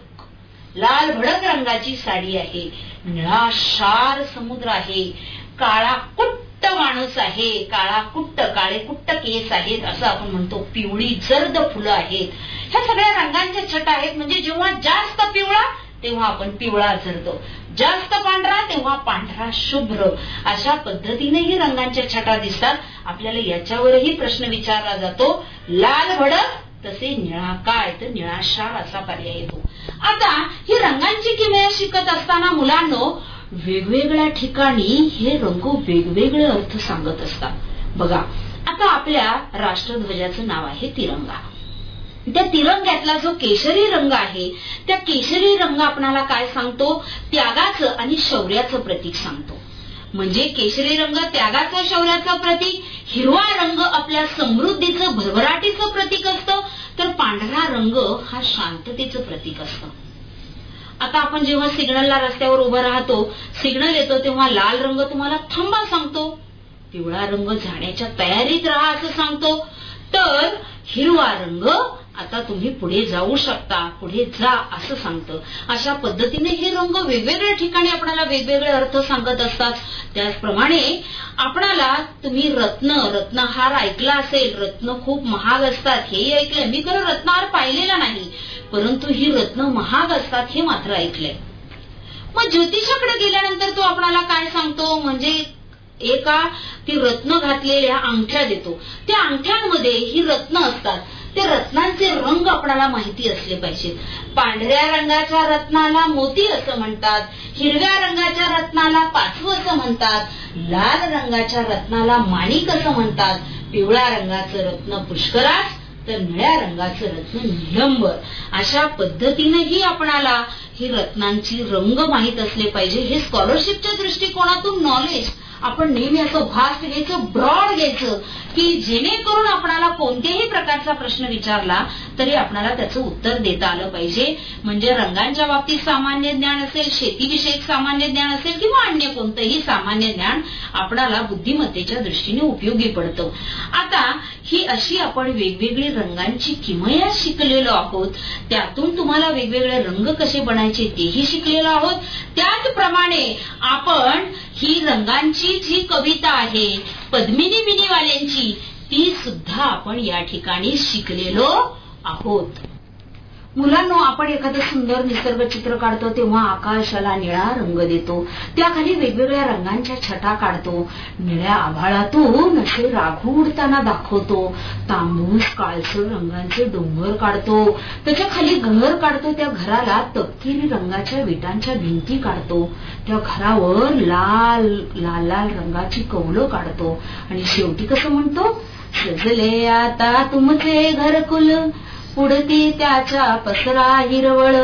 [SPEAKER 3] लाल भडक रंगाची साडी आहे. निळा शार समुद्र आहे. काळा कुट्ट माणूस आहे. काळा कुट्ट काळे कुट्ट केस आहेत असं आपण म्हणतो. पिवळी जर्द फुलं आहेत. ह्या सगळ्या रंगांच्या छटा आहेत. म्हणजे जेव्हा जास्त पिवळा तेव्हा आपण पिवळा झरतो जास्त पांढरा तेव्हा पांढरा शुभ्र. अशा पद्धतीने ही रंगांच्या छटा दिसतात. आपल्याला याच्यावरही प्रश्न विचारला जातो. लाल भडक तसे निळा काय तर निळाशार असा पर्याय येतो. आता ही रंगांची किमया शिकत असताना मुलांनो वेगवेगळ्या ठिकाणी हे रंग वेगवेगळे अर्थ सांगत असतात. बघा आता आपल्या राष्ट्रध्वजाचं नाव आहे तिरंगा. त्या तिरंग्यातला जो केशरी रंग आहे त्या केशरी रंग आपणाला काय सांगतो? त्यागाचं आणि शौर्याचं प्रतीक सांगतो. म्हणजे केशरी रंग त्यागाचं शौर्याचं प्रतीक हिरवा रंग आपल्या समृद्धीचं भरभराटीचं प्रतीक असतं तर पांढरा रंग हा शांततेचं प्रतीक असतं. आता आपण जेव्हा सिग्नलला रस्त्यावर उभं राहतो सिग्नल येतो तेव्हा लाल रंग तुम्हाला थांबा सांगतो. पिवळा रंग जाण्याच्या तयारीत राहा असं सांगतो. तर हिरवा रंग आता तुम्ही पुढे जाऊ शकता पुढे जा असं सांगतं. अशा पद्धतीने हे रंग वेगवेगळ्या ठिकाणी आपल्याला वेगवेगळे अर्थ सांगत असतात. त्याचप्रमाणे आपणाला तुम्ही रत्न रत्नहार ऐकला असेल रत्न खूप महाग असतात हेही ऐकलंय. मी खरं रत्नहार पाहिलेला नाही परंतु ही रत्न महाग असतात हे मात्र ऐकलंय. मग ज्योतिषाकडे गेल्यानंतर तो आपणाला काय सांगतो? म्हणजे एका ती रत्न घातलेल्या अंगठ्या देतो. त्या अंगठ्यांमध्ये ही रत्न असतात. ते रत्नांचे रंग आपणाला माहिती असले पाहिजेत पांढऱ्या रंगाच्या रत्नाला मोती असं म्हणतात हिरव्या रंगाच्या रत्नाला पाचवं असं म्हणतात लाल रंगाच्या रत्नाला माणिक असं म्हणतात. पिवळ्या रंगाचं रत्न पुष्कराज तर निळ्या रंगाचं रत्न निलंबर. अशा पद्धतीनेही आपणाला ही रत्नांची रंग माहीत असले पाहिजे हे स्कॉलरशिपच्या दृष्टिकोनातून नॉलेज आपण नेहमी असं फास्ट घ्यायचं ब्रॉड घ्यायचं की जेणेकरून आपणाला कोणत्याही प्रकारचा प्रश्न विचारला तरी आपणाला त्याचं उत्तर देता आलं पाहिजे. म्हणजे रंगांच्या बाबतीत सामान्य ज्ञान असेल शेतीविषयक सामान्य ज्ञान असेल किंवा अन्य कोणतंही सामान्य ज्ञान आपणाला बुद्धिमत्तेच्या दृष्टीने उपयोगी पडतं. आता ही अशी आपण वेगवेगळी रंगांची किमया शिकलेलो आहोत. त्यातून तुम्हाला वेगवेगळे रंग कसे बनायचे तेही शिकलेलो आहोत. त्याचप्रमाणे आपण ही रंगांची जी कविता आहे पद्मिनी मिनीवाल्यांची ती सुद्धा आपण या ठिकाणी शिकलेलो आहोत. मुलांनो आपण एखादं सुंदर निसर्ग चित्र काढतो तेव्हा आकाशाला निळा रंग देतो. त्याखाली वेगवेगळ्या रंगांच्या छटा काढतो. निळ्या आभाळातून असे राघू उडताना दाखवतो. तांबूस काळसर रंगांचे डोंगर काढतो. त्याच्याखाली घर काढतो. त्या घराला तपकिरी रंगाच्या विटांच्या भिंती काढतो. त्या घरावर लाल लाल लाल रंगाची कवलं काढतो. आणि शेवटी कसं म्हणतो? सजले आता तुमचे घरकुल. पुढती त्याच्या पसरा हिरवळ.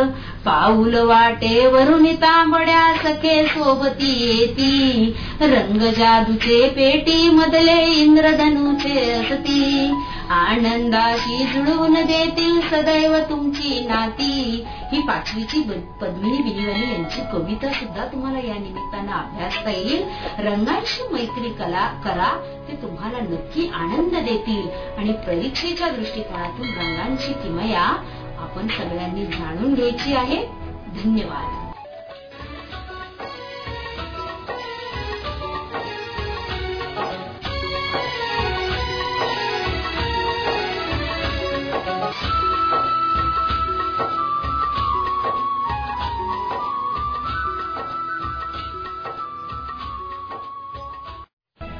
[SPEAKER 3] पाऊल वाटे वरून तांबड्या सखे सोबती येती. रंग जादूचे पेटी मधले इंद्रधनुचे असती. आनंदाशी जुळवून देतील सदैव तुमची नाती. ही पाचवीची पद्मिनी बिलिवानी यांची कविता सुद्धा तुम्हाला या निमित्तानं अभ्यासता येईल. रंगांशी मैत्री कला करा ते तुम्हाला नक्की आनंद देतील. आणि परीक्षेच्या दृष्टिकोनातून रंगांची किमया आपण सगळ्यांनी जाणून घ्यायची आहे. धन्यवाद.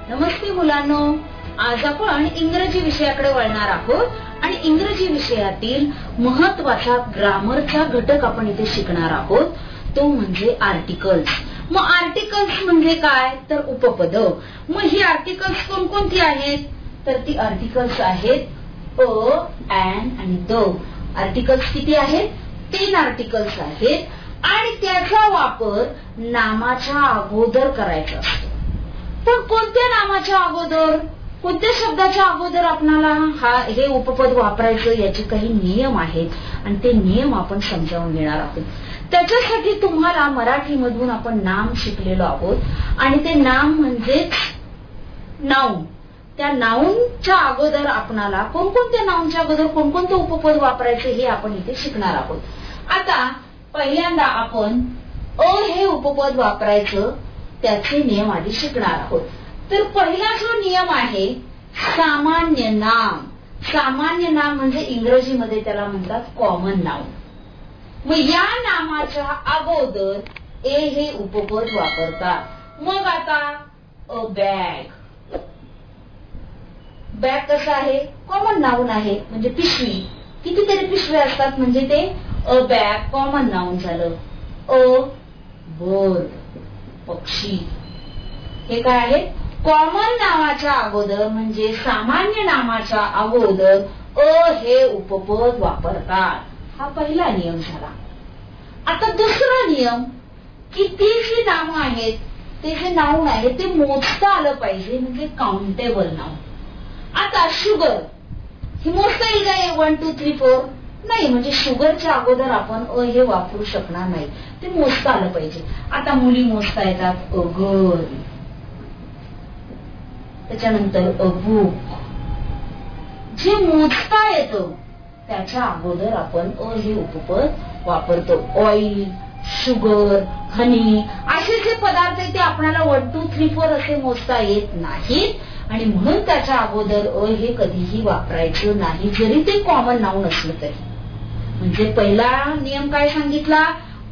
[SPEAKER 3] नमस्ते मुलांनो. आज आपण इंग्रजी विषयाकडे वळणार आहोत आणि इंग्रजी विषयातील महत्त्वाचा ग्रामरचा घटक आपण इथे शिकणार आहोत. तो म्हणजे आर्टिकल्स मग आर्टिकल्स म्हणजे काय? तर उपपद. मग ही आर्टिकल्स कोणकोणती आहेत? तर ती आर्टिकल्स आहेत अ अँड आणि द. आर्टिकल्स किती आहेत? तीन आर्टिकल्स आहेत. आणि त्याचा वापर नामाच्या अगोदर करायचा असतो. पण कोणत्या नामाच्या अगोदर कोणत्या शब्दाच्या अगोदर आपणाला हा हे उपपद वापरायचं याचे काही नियम आहेत आणि ते नियम आपण समजावून घेणार आहोत. त्याच्यासाठी तुम्हाला मराठीमधून आपण नाम शिकलेलो आहोत आणि ते नाम म्हणजेच नाऊन त्या नाऊनच्या अगोदर आपणाला कोणकोणत्या नाऊनच्या अगोदर कोणकोणतं उपपद वापरायचं हे आपण इथे शिकणार आहोत. आता पहिल्यांदा आपण अ हे उपपद वापरायचं त्याचे नियम आधी शिकणार आहोत. तर पहिला जो नियम आहे सामान्य नाम. सामान्य नाम म्हणजे इंग्रजीमध्ये त्याला म्हणतात कॉमन नाव मग या नामाच्या अगोदर ए हे उपपद वापरतात. मग आता अ बॅग बॅग कसं आहे? कॉमन नाऊन आहे. म्हणजे पिशवी. कितीतरी पिशव्या असतात म्हणजे ते अ बॅग कॉमन नाऊन झालं. अ बर्ड पक्षी. हे काय आहे? कॉमन नावाच्या अगोदर म्हणजे सामान्य नामाच्या अगोदर अ हे उपपद वापरतात. हा पहिला नियम झाला. आता दुसरा नियम किती जी नावं आहेत ते जे नाऊन आहे ते मोजता आलं पाहिजे म्हणजे काउंटेबल नाव आता शुगर ही मोजता येईल काय? वन टू थ्री फोर नाही म्हणजे शुगरच्या अगोदर आपण अ हे वापरू शकणार नाही. ते मोजता आलं पाहिजे. आता मुली मोजता येतात अगर त्याच्यानंतर अबुक जे मोजता येतं त्याच्या अगोदर आपण अ हे उपपद वापरतो. ऑइल शुगर हनी असे जे पदार्थ आहेत ते आपल्याला वन टू थ्री फोर असे मोजता येत नाहीत. आणि म्हणून त्याच्या अगोदर अ हे कधीही वापरायचं नाही. जरी ते कॉमन नाऊन असलं तरी. म्हणजे पहिला नियम काय सांगितला?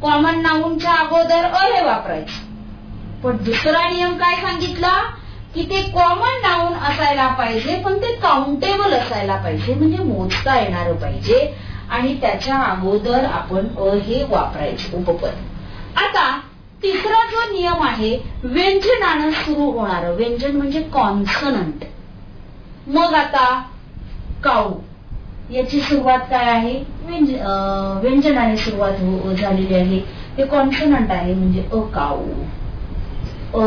[SPEAKER 3] कॉमन नाऊनच्या अगोदर अ हे वापरायचं. पण दुसरा नियम काय सांगितला? की ते कॉमन नाऊन असायला पाहिजे पण ते काउंटेबल असायला पाहिजे म्हणजे मोजता येणार पाहिजे. आणि त्याच्या अगोदर आपण अ हे वापरायचे उपपद. आता तिसरा जो नियम आहे व्यंजनानं सुरू होणार. व्यंजन म्हणजे कॉन्सनंट मग आता काऊ. याची सुरुवात काय आहे? व्यंजनाने सुरुवात हो, हो झालेली आहे. ते कॉन्सनंट आहे म्हणजे अ काऊ. अ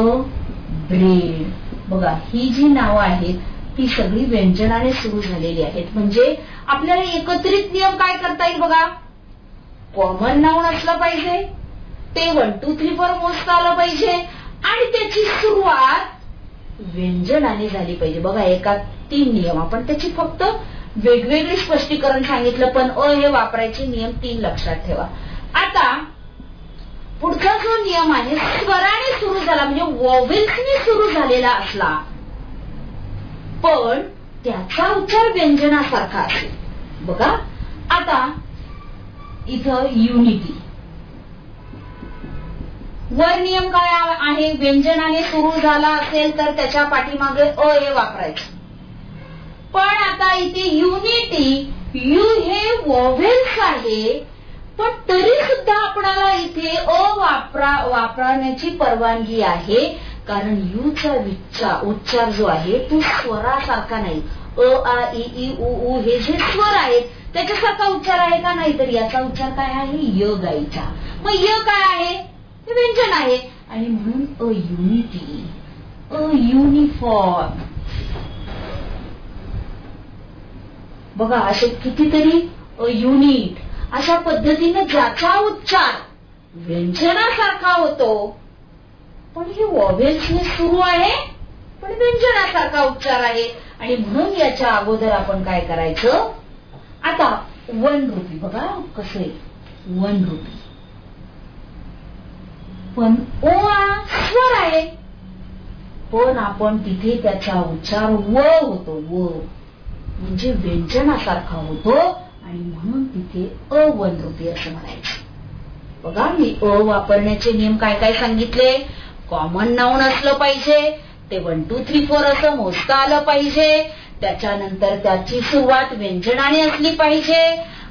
[SPEAKER 3] ब्रेड बघा ही जी नावं आहेत ती सगळी व्यंजनाने सुरू झालेली आहेत. म्हणजे आपल्याला एकत्रित नियम काय करता येईल बघा? कॉमन नाऊन असलं पाहिजे ते वन टू थ्री फोर मोजता आलं पाहिजे आणि त्याची सुरुवात व्यंजनाने झाली पाहिजे. बघा एका तीन नियम. आपण त्याची फक्त वेगवेगळे स्पष्टीकरण सांगितलं पण अ हे वापरायचे नियम तीन लक्षात ठेवा. आता पुढचा जो नियम आहे स्वराने सुरू झाला म्हणजे वॉवेल्सने सुरू झालेला असला पण त्याचा उच्चार व्यंजनासारखा असेल बघा आता इथं युनिटी वर नियम काय आहे? व्यंजनाने सुरू झाला असेल तर त्याच्या पाठीमागे अ हे वापरायचं. पण आता इथे युनिटी यू हे वॉव्हेल्स आहे. पण तरी सुद्धा आपणाला इथे अ वापरा वापरण्याची परवानगी आहे. कारण यूचा विच्चा उच्चार जो आहे तो स्वरासारखा नाही. अ आ इ उ उ हे जे स्वर आहेत त्याच्यासारखा उच्चार आहे का नाही? तर याचा उच्चार काय आहे? य गाईचा मग य काय आहे? हे व्यंजन आहे. आणि म्हणून अ युनिटी अ युनिफॉर्म बघा असे कितीतरी युनिट अशा पद्धतीने ज्याचा उच्चार व्यंजनासारखा होतो पण हे वॉव्हेल्सने सुरू आहे पण व्यंजनासारखा उच्चार आहे. आणि म्हणून याच्या अगोदर आपण काय करायचं? आता वन रुपी बघा कसे वन रुपी पण ओ स्वर आहे. पण आपण तिथे त्याचा उच्चार व होतो व. म्हणजे व्यंजनासारखा होतो आणि म्हणून तिथे अवन असं म्हणायचं. बघा मी अ वापरण्याचे नियम काय काय सांगितले? कॉमन नाऊन असलं पाहिजे ते वन टू थ्री फोर असं मोजता आलं पाहिजे त्याच्यानंतर त्याची सुरुवात व्यंजनाने असली पाहिजे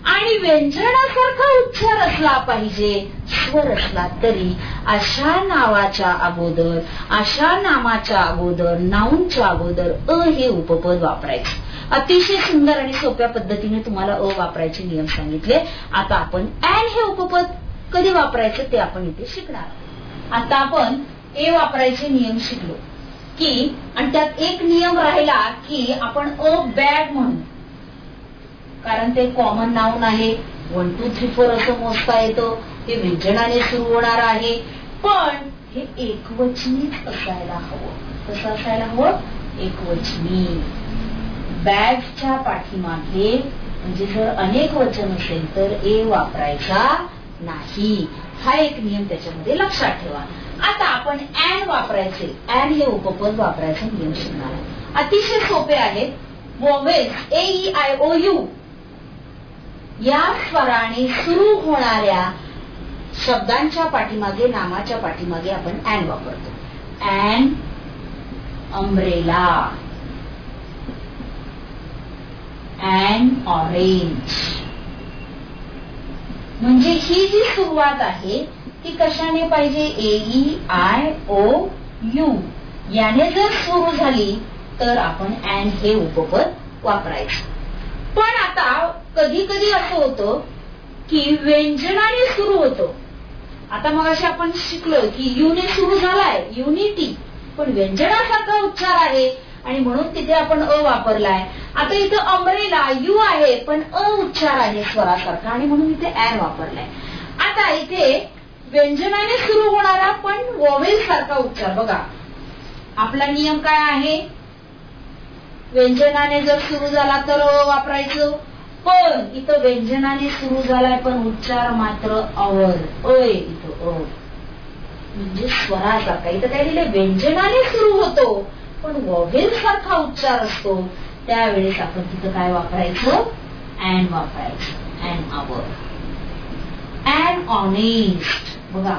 [SPEAKER 3] आणि व्यंजनासारखा उच्चार असला पाहिजे. स्वर असला तरी अशा नावाच्या अगोदर अशा नामाच्या अगोदर नाऊनच्या अगोदर अ हे उपपद वापरायचं. अतिशय सुंदर आणि सोप्या पद्धतीने तुम्हाला अ वापरायचे नियम सांगितले. आता आपण अॅन हे उपपद कधी वापरायचं ते आपण इथे शिकणार आता आपण ए वापरायचे नियम शिकलो. की आणि त्यात एक नियम राहिला की आपण अ बॅग म्हणू. कारण ते कॉमन नाऊन आहे. वन टू थ्री फोर असं मोजता येतं. ते व्यंजनाने सुरू होणार आहे. पण हे एकवचनीच असायला हवं. कसं असायला हवं? एकवचनी बॅगच्या पाठीमागे म्हणजे जर अनेक वचन असेल तर ए वापरायचा नाही. हा एक नियम त्याच्यामध्ये लक्षात ठेवा. आता आपण अँड वापरायचे. अँड हे उपपद वापरायचे नियम शिकणार आहे. अतिशय सोपे आहेत. Vowels A E I O U या स्वराने सुरू होणाऱ्या शब्दांच्या पाठीमागे नामाच्या पाठीमागे आपण अँड वापरतो. अँड अम्ब्रेला अँड ऑरेंज म्हणजे ही जी सुरुवात आहे ती कशाने पाहिजे? ए आय ओ यू याने जर सुरू झाली तर आपण अँड हे उपपद वापरायचं. पण आता कधी कधी असं होतं की व्यंजनाने सुरू होतो. आता मग अशी आपण शिकलो की युने सुरू झालाय युनिटी. पण व्यंजनासारखा उच्चार आहे आणि म्हणून तिथे आपण अ वापरलाय. आता इथं अमरेला यू आहे पण अ उच्चार आहे स्वरासारखा आणि म्हणून इथे ऍन वापरलाय. आता इथे व्यंजनाने सुरू होणारा पण वॉवेल सारखा उच्चार. बघा आपला नियम काय आहे? व्यंजनाने जर सुरू झाला तर अ वापरायचं. पण इथं व्यंजनाने सुरू झालाय पण उच्चार मात्र अवर अय इथं अ म्हणजे स्वरासारखा इथं काय दिले व्यंजनाने सुरू होतो पण वॉवेल सारखा उच्चार असतो. त्यावेळेस आपण तिथं काय वापरायचं? अँड वापरायचं. An hour an honest. बघा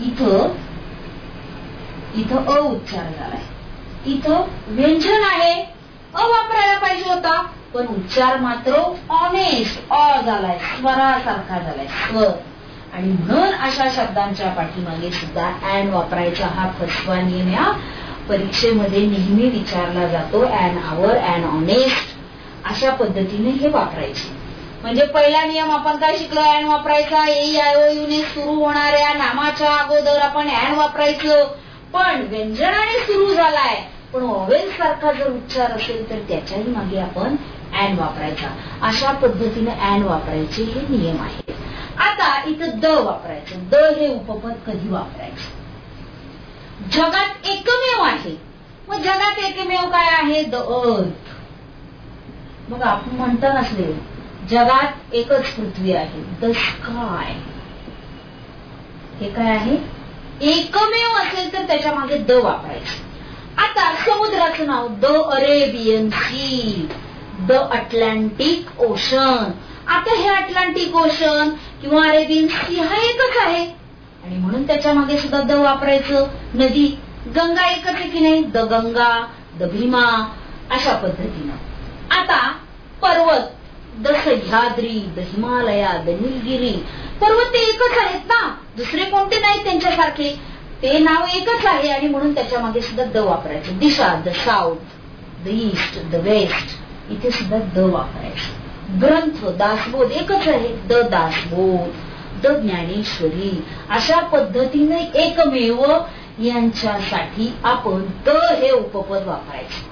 [SPEAKER 3] इथं इथं अ उच्चार झालाय. इथं व्यंजन आहे. अ वापरायला पाहिजे होता. पण उच्चार मात्र ऑनेस्ट अ झालाय स्वरासारखा झालाय स्व. आणि म्हणून अशा शब्दांच्या पाठीमागे सुद्धा अँड वापरायचा हा फसवा नियम या परीक्षेमध्ये नेहमी विचारला जातो अँड आवर अँड ऑनेस्ट अशा पद्धतीने हे वापरायचे. म्हणजे पहिला नियम आपण काय शिकलो? अँड वापरायचा. ए आय युने सुरू होणाऱ्या नामाच्या अगोदर आपण अँड वापरायचं. पण व्यंजनाने सुरू झालाय. पण ऑवेल सारखा जर उच्चार असेल तर त्याच्याही मागे आपण अँड वापरायचा. अशा पद्धतीने अँड वापरायचे हे नियम आहेत. आता इथं द वापरायचं. द हे उपपद कधी वापरायचं? जगात एकमेव आहे. मग जगात एकमेव काय आहे? द अर्थ मग आपण म्हणता नसले जगात एकच पृथ्वी आहे. द स्काय हे काय आहे? एकमेव असेल तर त्याच्यामागे द वापरायचं. आता समुद्राचं नाव the Arabian Sea the Atlantic Ocean. आता हे अटलांटिक ओशन किंवा अरेबियन सी हा एकच आहे. आणि म्हणून त्याच्यामागे सुद्धा द वापरायचं. नदी गंगा एकच आहे की नाही? द गंगा द भीमा अशा पद्धतीनं. आता पर्वत the Sahyadri the Himalaya the Nilgiri. पर्वत ते एकच आहेत ना? दुसरे कोणते नाहीत त्यांच्यासारखे? ते नाव एकच आहे आणि म्हणून त्याच्यामागे सुद्धा द वापरायचं. दिशा the south the east the west. इथे सुद्धा द वापरायचं. ग्रंथ दासबोध एकच आहे. The Dasbodh the Dnyaneshwari. अशा पद्धतीने एकमेव यांच्यासाठी आपण द हे उपपद वापरायचे.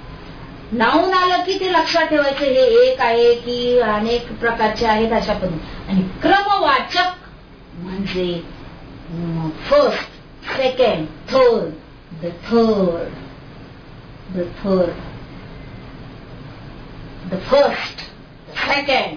[SPEAKER 3] नावून आलं की ते लक्षात ठेवायचं हे एक आहे की अनेक प्रकारचे आहेत अशा पद्धती. आणि क्रमवाचक म्हणजे first second third the third the third the first second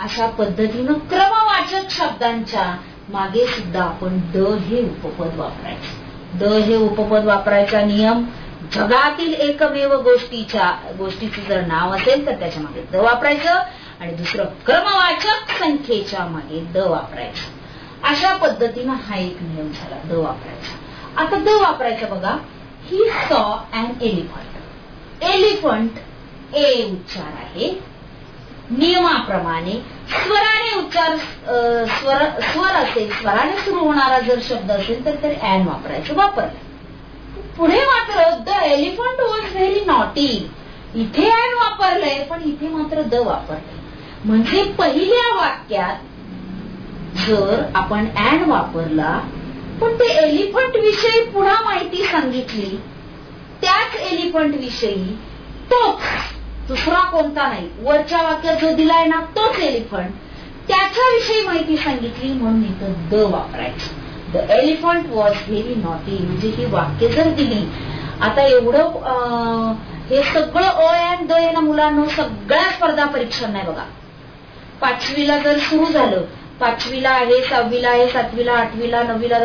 [SPEAKER 3] अशा पद्धतीनं क्रमवाचक शब्दांच्या मागे सुद्धा आपण द हे उपपद वापरायचं. द हे उपपद वापरायचा नियम जगातील एकमेव गोष्टीच्या गोष्टीचं जर नाव असेल तर त्याच्यामागे द वापरायचं आणि दुसरं क्रमवाचक संख्येच्या मागे द वापरायचं. अशा पद्धतीनं हा एक नियम झाला द वापरायचा. आता द वापरायचं बघा. He saw an elephant elephant ए उच्चार आहे. नियमाप्रमाणे स्वराने उच्चार स्वर स्वर असेल स्वराने सुरू होणारा जर शब्द असेल तर तर अॅन वापरायचं वापरलं. पुढे मात्र the elephant was very naughty. इथे अॅन वापरलंय पण इथे मात्र द वापरलंय. म्हणजे पहिल्या वाक्यात जर आपण अॅन वापरला पण ते एलिफंट विषयी पुन्हा माहिती सांगितली त्याच एलिफंट विषयी तोच दुसरा कोणता नाही. वरच्या वाक्यात जो दिलाय ना तोच एलिफंट त्याच्याविषयी माहिती सांगितली म्हणून इथं द वापरायचं. The elephant was very naughty म्हणजे ही वाक्य जर दिली आता एवढं हे सगळं अ अँड द ना मुलांना सगळ्या स्पर्धा परीक्षा नाही बघा. पाचवीला जर सुरू झालं पाचवीला आहे सहावीला आहे सातवीला आठवीला नववीला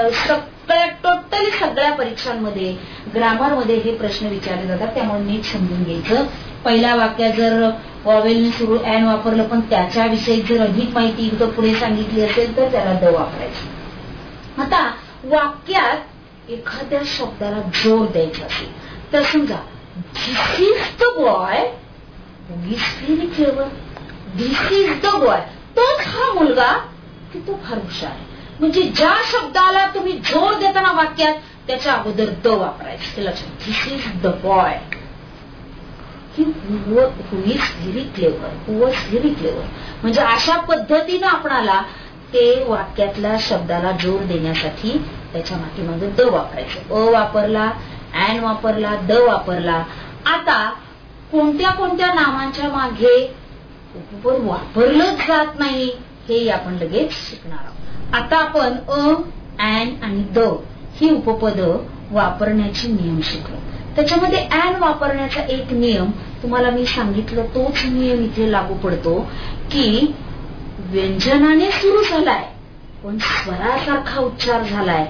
[SPEAKER 3] तर टोटली सगळ्या परीक्षांमध्ये ग्रामरमध्ये हे प्रश्न विचारले जातात. त्यामुळे नीट समजून घ्यायचं. पहिल्या वाक्यात जर वॉवेलने सुरू अँड वापरलं पण त्याच्याविषयी जर अधिक माहिती इथं पुढे सांगितली असेल तर त्याला द वापरायचं. आता वाक्यात एखाद्या शब्दाला जोर द्यायचा असेल तर समजा this is the boy is this is the boy तोच हा मुलगा की तो फार हुशार आहे. म्हणजे ज्या शब्दाला तुम्ही जोर देताना वाक्यात त्याच्या अगोदर द वापरायचं. ते लक्षात this is the boy he who is very clever who was very clever म्हणजे अशा पद्धतीनं आपणाला ते वाक्यातल्या शब्दाला जोर देण्यासाठी त्याच्यामागे द वापरायचं. अ वापरला अँड वापरला द वापरला. आता कोणत्या कोणत्या नामांच्या मागे वापरलंच जात नाही हे आपण लगेच शिकणार आहोत. आता आपण अ अँड आणि द ही उपपद वापरण्याचे नियम शिकलो. त्याच्यामध्ये अँड वापरण्याचा एक नियम तुम्हाला मी सांगितलं तोच नियम इथे लागू पडतो की व्यंजनाने सुरू झालाय पण स्वरासारखा उच्चार झालाय.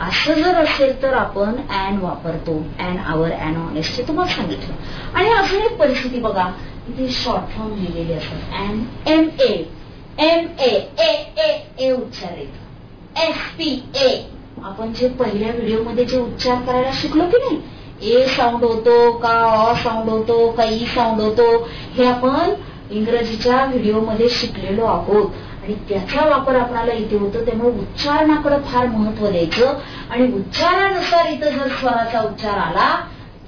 [SPEAKER 3] असं जर असेल तर आपण अँड वापरतो अँड आवर अँड ऑनेस्ट तुम्हाला सांगितलं. आणि अजून एक परिस्थिती बघा इथे शॉर्ट फॉर्म लिहिलेली असतात. And M A. ए ए ए उच्चार येतो एस पी ए आपण जे पहिल्या व्हिडिओमध्ये जे उच्चार करायला शिकलो की नाही ए साऊंड होतो का अ साऊंड होतो का e ई साऊंड होतो हे आपण इंग्रजीच्या व्हिडिओमध्ये शिकलेलो आहोत. आणि त्याचा वापर आपल्याला इथे होतो त्यामुळे उच्चारणाकडे फार महत्त्व द्यायचं. आणि उच्चारानुसार इथं जर स्वराचा उच्चार आला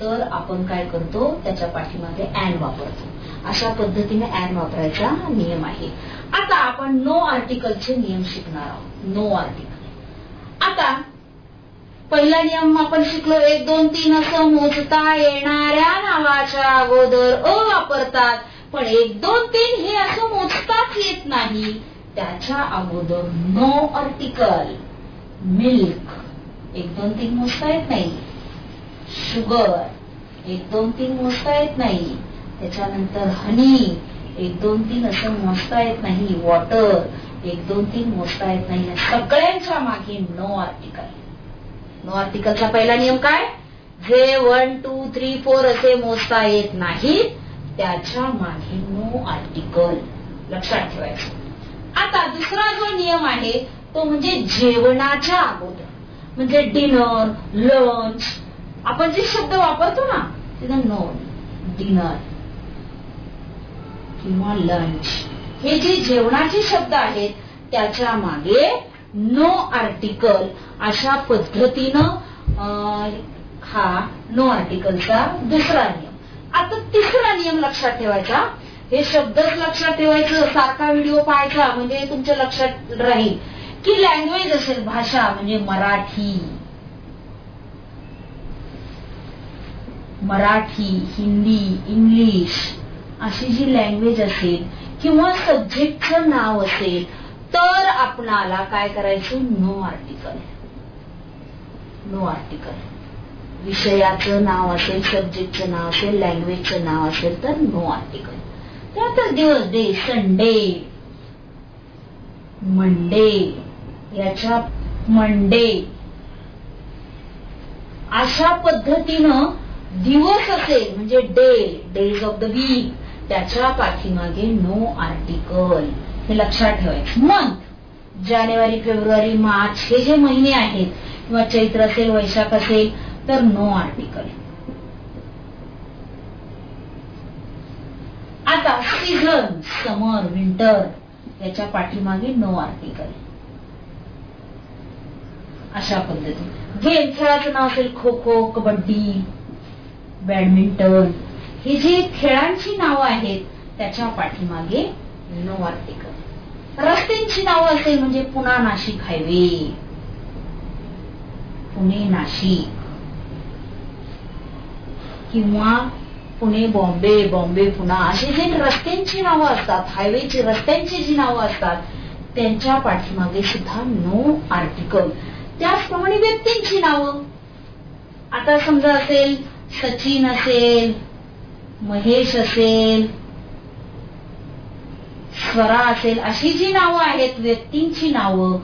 [SPEAKER 3] तर आपण काय करतो त्याच्या पाठीमागे अँड वापरतो. अशा पद्धतीने अँड वापरायचा नियम आहे. आता आपण नो आर्टिकलचे नियम शिकणार आहोत. नो आर्टिकल आता पहिला नियम आपण शिकलो एक दोन तीन असं मोजता येणाऱ्या नावाच्या अगोदर अ वापरतात. पण एक दोन तीन हे असं मोजताच येत नाही. त्याच्या अगोदर नो आर्टिकल मिल्क एक दोन तीन मोजता येत नाही. शुगर एक दोन तीन मोजता येत नाही. त्याच्यानंतर हनी एक दोन तीन असं मोजता येत नाही. वॉटर एक दोन तीन मोजता येत नाही. सगळ्यांच्या मागे नो आर्टिकल नो आर्टिकलचा पहिला नियम काय? जे वन टू थ्री फोर असे मोजता येत नाही त्याच्यामागे नो आर्टिकल लक्षात ठेवायचं. आता दुसरा जो नियम आहे तो म्हणजे जेवणाच्या अगोदर. म्हणजे डिनर लंच आपण जे शब्द वापरतो ना तिथं नो डिनर किंवा लंच हे जे जेवणाचे शब्द आहेत त्याच्यामागे नो आर्टिकल अशा पद्धतीनं हा नो आर्टिकलचा दुसरा नियम. आता तिसरा नियम लक्षात ठेवायचा. हे शब्दच लक्षात ठेवायचं सारखा व्हिडिओ पाहायचा म्हणजे तुमच्या लक्षात राहील. की लँग्वेज असेल भाषा म्हणजे मराठी. मराठी हिंदी इंग्लिश. अशी जी लँग्वेज असेल किंवा सब्जेक्टचं नाव असेल तर आपणाला काय करायचं? नो आर्टिकल नो आर्टिकल विषयाचं नाव असेल सब्जेक्टचं नाव असेल लँग्वेजचं नाव असेल तर नो आर्टिकल त्यानंतर दिवस डे संडे मंडे याच्या मंडे अशा पद्धतीनं दिवस असेल म्हणजे day days of the week त्याच्या पाठीमागे नो आर्टिकल हे लक्षात ठेवायचं. मंथ जानेवारी फेब्रुवारी मार्च हे जे महिने आहेत किंवा चैत्र असेल वैशाख असेल तर नो आर्टिकल आता सीझन समर विंटर याच्या पाठीमागे नो आर्टिकल अशा पद्धती गेम खेळाचं नाव असेल खो खो कबड्डी बॅडमिंटन ही जी खेळांची नावं आहेत त्याच्या पाठीमागे नो आर्टिकल रस्त्यांची नावं असेल म्हणजे पुणा नाशिक हायवे. पुणे नाशिक. किंवा पुणे बॉम्बे बॉम्बे पुणा अशी जे रस्त्यांची नावं असतात हायवेची रस्त्यांची जी नावं असतात त्यांच्या पाठीमागे सुद्धा नो आर्टिकल. त्याचप्रमाणे व्यक्तींची नावं. आता समजा असेल सचिन असेल महेश असेल स्वरा असेल अशी जी नावं आहेत व्यक्तींची नावं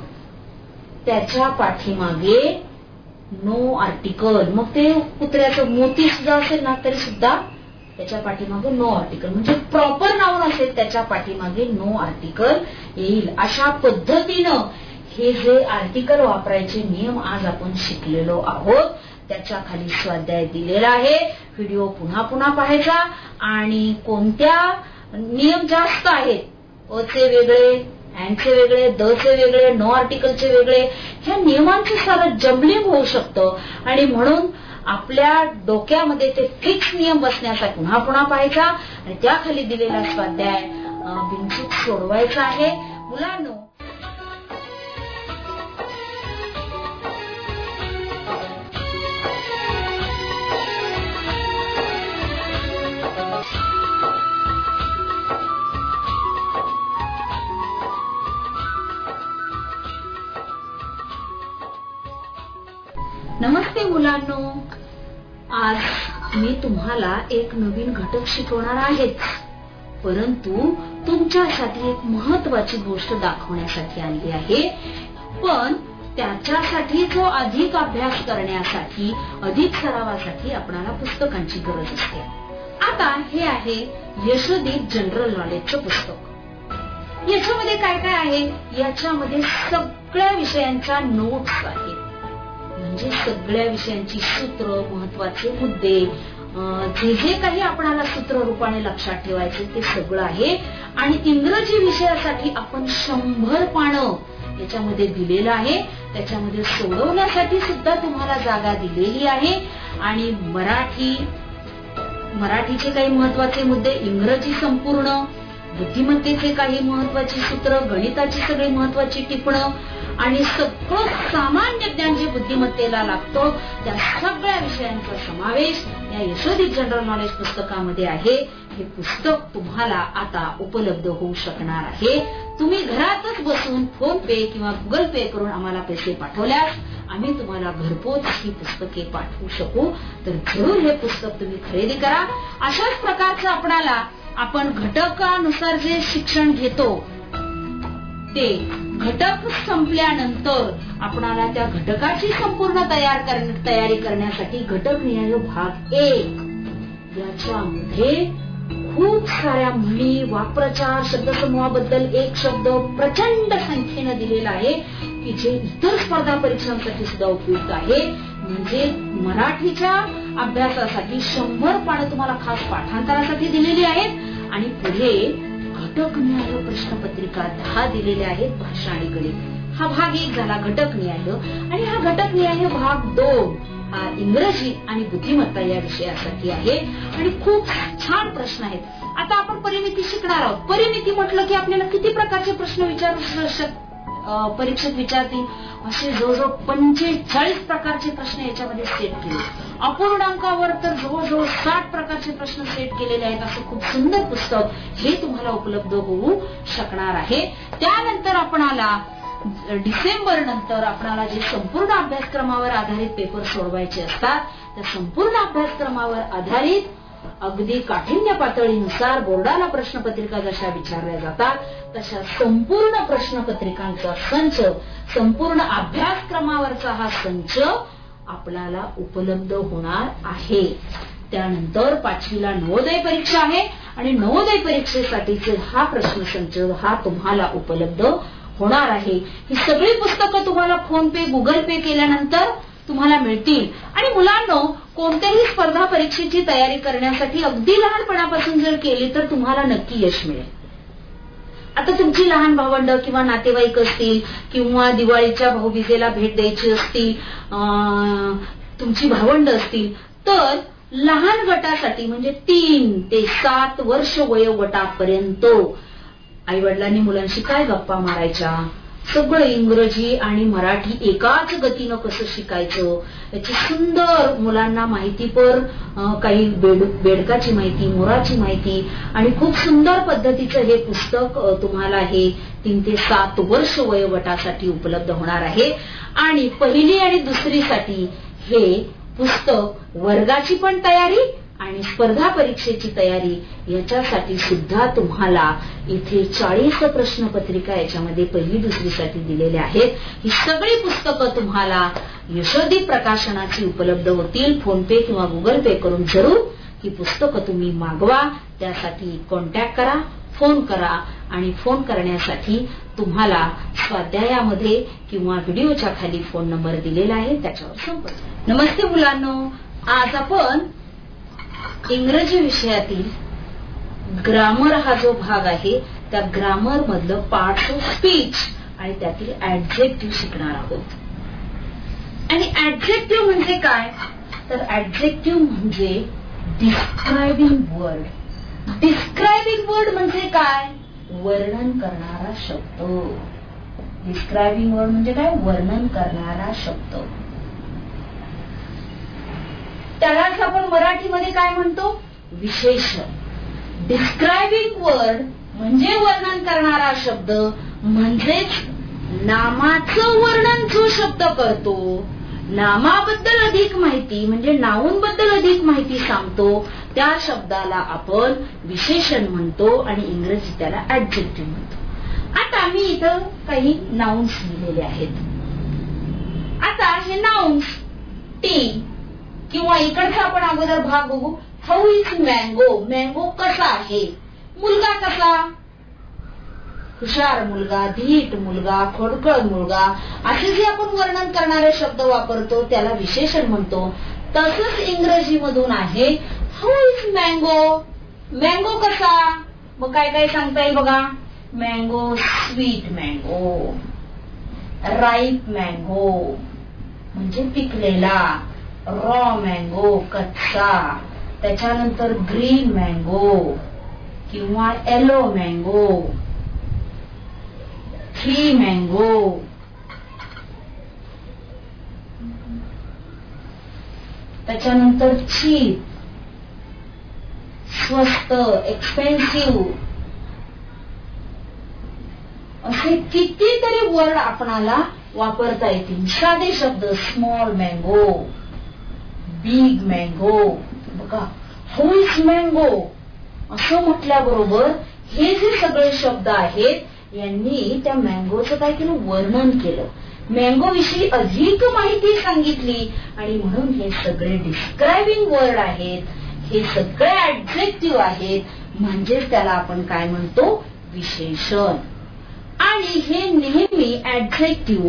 [SPEAKER 3] त्याच्या पाठीमागे नो आर्टिकल मग ते कुत्र्याचं मोती सुद्धा असेल ना तरी सुद्धा त्याच्या पाठीमागे नो आर्टिकल म्हणजे प्रॉपर नाव असेल त्याच्या पाठीमागे नो आर्टिकल येईल. अशा पद्धतीनं हे जे आर्टिकल वापरायचे नियम आज आपण शिकलेलो आहोत. त्याच्याखाली स्वाध्याय दिलेला आहे. व्हिडिओ पुन्हा पुन्हा पाहायचा. आणि कोणत्या नियम जास्त आहेत? अचे वेगळे अँडचे वेगळे दचे वेगळे नो आर्टिकलचे वेगळे ह्या नियमांचं सारं जम्बलिंग होऊ शकतं. आणि म्हणून आपल्या डोक्यामध्ये ते फिक्स नियम बसण्याचा पुन्हा पुन्हा पाहायचा. आणि त्याखाली दिलेला स्वाध्याय बिनचूक सोडवायचा आहे. मुलांना नमस्ते मुलांनो. आज मी तुम्हाला एक नवीन घटक शिकवणार आहेच परंतु तुमच्यासाठी एक महत्वाची गोष्ट दाखवण्यासाठी आली आहे. पण त्याच्यासाठी जो अधिक अभ्यास करण्यासाठी अधिक सरावासाठी आपणाला पुस्तकांची गरज असते. आता हे आहे यशोदीप जनरल नॉलेजचं पुस्तक. याच्यामध्ये काय काय आहे? याच्यामध्ये सगळ्या विषयांच्या नोट्स आहेत. म्हणजे सगळ्या विषयांची सूत्र महत्त्वाचे मुद्दे जे जे काही आपणाला सूत्र रूपाने लक्षात ठेवायचे ते सगळं आहे. आणि इंग्रजी विषयासाठी आपण शंभर पानं याच्यामध्ये दिलेलं आहे. त्याच्यामध्ये सोडवण्यासाठी सुद्धा तुम्हाला जागा दिलेली आहे. आणि मराठी मराठीचे काही महत्त्वाचे मुद्दे इंग्रजी संपूर्ण बुद्धिमत्तेचे काही महत्वाची सूत्र गणिताची सगळी महत्वाची टिपणं आणि सगळं सामान्य ज्ञान जे बुद्धिमत्तेला लागतो त्या सगळ्या विषयांचा समावेश या यशोदीप जनरल नॉलेज पुस्तकामध्ये आहे. हे पुस्तक तुम्हाला आता उपलब्ध होऊ शकणार आहे. तुम्ही घरातच बसून फोन पे किंवा गुगल पे करून आम्हाला पैसे पाठवल्यास आम्ही तुम्हाला घरपोच ही पुस्तके पाठवू शकू. तर जरूर हे पुस्तक तुम्ही खरेदी करा. अशाच प्रकारचं आपणाला आपण घटकानुसार जे शिक्षण घेतो ते घटक संपल्यानंतर आपणाला त्या घटकाची संपूर्ण तयार तयारी करण्यासाठी घटक निहाय भाग एक. याच्यामध्ये खूप साऱ्या म्हणी वाप्रचार शब्दसमूहाबद्दल एक शब्द प्रचंड संख्येनं दिलेला आहे की जे इतर स्पर्धा परीक्षांसाठी सुद्धा उपयुक्त आहे. म्हणजे मराठीच्या अभ्यासासाठी शंभर पानं तुम्हाला खास पाठांतरासाठी दिलेली आहेत. आणि पुढे घटक न्याय प्रश्नपत्रिका दहा दिलेल्या आहेत भाषा आणि गणित हा भाग एक झाला घटक न्याय आणि हा घटक न्याय भाग दोन हा इंग्रजी आणि बुद्धिमत्ता या विषयासाठी आहे. आणि खूप छान प्रश्न आहेत. आता आपण परिमिती शिकणार आहोत. परिमिती म्हटलं की आपल्याला किती प्रकारचे प्रश्न विचारू परीक्षेत विचारतील? असे जवळजवळ पंचेचाळीस प्रकारचे प्रश्न याच्यामध्ये सेट केले. अपूर्णांकावर तर जवळजवळ साठ प्रकारचे प्रश्न सेट केलेले आहेत असं खूप सुंदर पुस्तक हे तुम्हाला उपलब्ध होऊ शकणार आहे. त्यानंतर आपणाला डिसेंबर नंतर आपणाला जे संपूर्ण अभ्यासक्रमावर आधारित पेपर सोडवायचे असतात त्या संपूर्ण अभ्यासक्रमावर आधारित अगदी काठिण्य पातळीनुसार बोर्डाला प्रश्नपत्रिका जशा विचारल्या जातात तशा संपूर्ण प्रश्नपत्रिकांचा संच संपूर्ण अभ्यासक्रमावरचा हा संच आपल्याला उपलब्ध होणार आहे. त्यानंतर पाचवीला नवोदय परीक्षा आहे आणि नवोदय परीक्षेसाठीचे हा प्रश्नसंच हा तुम्हाला उपलब्ध होणार आहे. ही सगळी पुस्तकं तुम्हाला फोन पे गुगल पे केल्यानंतर तुम्हाला मिळतील. आणि मुलांना कोणत्याही स्पर्धा परीक्षेची तयारी करण्यासाठी अगदी लहानपणापासून जर केली तर तुम्हाला नक्की यश मिळेल. आता तुमची लहान भावंड किंवा नातेवाईक असतील किंवा दिवाळीच्या भाऊबीजेला भेट द्यायची असतील तुमची भावंड असतील तर लहान गटासाठी म्हणजे तीन ते सात वर्ष वयोगटापर्यंत आई वडिलांनी मुलांशी काय गप्पा मारायच्या? सगळं इंग्रजी आणि मराठी एकाच गतीनं कसं शिकायचं याची सुंदर मुलांना माहितीपर काही बेड बेडकाची माहिती मोराची माहिती आणि खूप सुंदर पद्धतीचं हे पुस्तक तुम्हाला हे तीन ते सात वर्ष वयोगटासाठी उपलब्ध होणार आहे. आणि पहिली आणि दुसरीसाठी हे पुस्तक वर्गाची पण तयारी आणि स्पर्धा परीक्षेची तयारी याच्यासाठी सुद्धा तुम्हाला इथे चाळीस प्रश्नपत्रिका याच्यामध्ये पहिली दुसरीसाठी दिलेल्या आहेत. ही सगळी पुस्तकं तुम्हाला यशोदी प्रकाशनाची उपलब्ध होतील. फोन पे किंवा गुगल पे करून जरूर ही पुस्तकं तुम्ही मागवा. त्यासाठी कॉन्टॅक्ट करा फोन करा आणि फोन करण्यासाठी तुम्हाला स्वाध्यायामध्ये किंवा व्हिडिओच्या खाली फोन नंबर दिलेला आहे त्याच्यावर संपर्क नमस्ते मुलांनो. आज आपण इंग्रजी विषयातील ग्रामर हा जो भाग आहे त्या ग्रामर मधलं पार्ट ऑफ स्पीच आणि त्यातील ऍडजेक्टिव्ह शिकणार आहोत. आणि ऍडजेक्टिव्ह म्हणजे काय? तर ऍडजेक्टिव्ह म्हणजे डिस्क्रायबिंग वर्ड डिस्क्रायबिंग वर्ड म्हणजे काय? वर्णन करणारा शब्द. डिस्क्रायबिंग वर्ड म्हणजे काय? वर्णन करणारा शब्द. त्यालाच आपण मराठीमध्ये काय म्हणतो? विशेषण डिस्क्रायबिंग वर्ड म्हणजे वर्णन करणारा शब्द म्हणजेच नामाचं वर्णन जो शब्द करतो नामाबद्दल अधिक माहिती म्हणजे नाऊंबद्दल अधिक माहिती सांगतो त्या शब्दाला आपण विशेषण म्हणतो आणि इंग्रजी त्याला ऍडजेक्टिव्ह म्हणतो. आता मी इथं काही नाउन्स लिहिलेले आहेत. आता हे नाउन्स टी किंवा इकडचा आपण अगोदर भाग बघू. हाऊ इज मँगो मँगो कसा आहे? मुलगा कसा? हुशार मुलगा धीट मुलगा खोडकळ मुलगा. असे जे आपण वर्णन करणारे शब्द वापरतो त्याला विशेषण म्हणतो. तसंच इंग्रजीमधून आहे हाऊ इज मँगो मँगो कसा? मग काय काय सांगता येईल बघा. Mango sweet mango ripe mango म्हणजे पिकलेला. रॉ मँगो कच्चा. त्याच्यानंतर ग्रीन मँगो किंवा येलो मँगो थ्री मँगो त्याच्यानंतर चीप स्वस्त एक्सपेन्सिव्ह असे कितीतरी वर्ड आपणाला वापरता येतील. साधे शब्द स्मॉल मँगो बिग मँगो बघा हुईस मँगो असं म्हटल्याबरोबर हे जे सगळे शब्द आहेत यांनी त्या मँगोचं काय केलं वर्णन केलं. मँगो विषयी अधिक माहिती सांगितली आणि म्हणून हे सगळे डिस्क्रायबिंग वर्ड आहेत हे सगळे ऍब्जेक्टिव्ह आहेत म्हणजेच त्याला आपण काय म्हणतो? विशेषण. आणि हे नेहमी ऍब्जेक्टिव्ह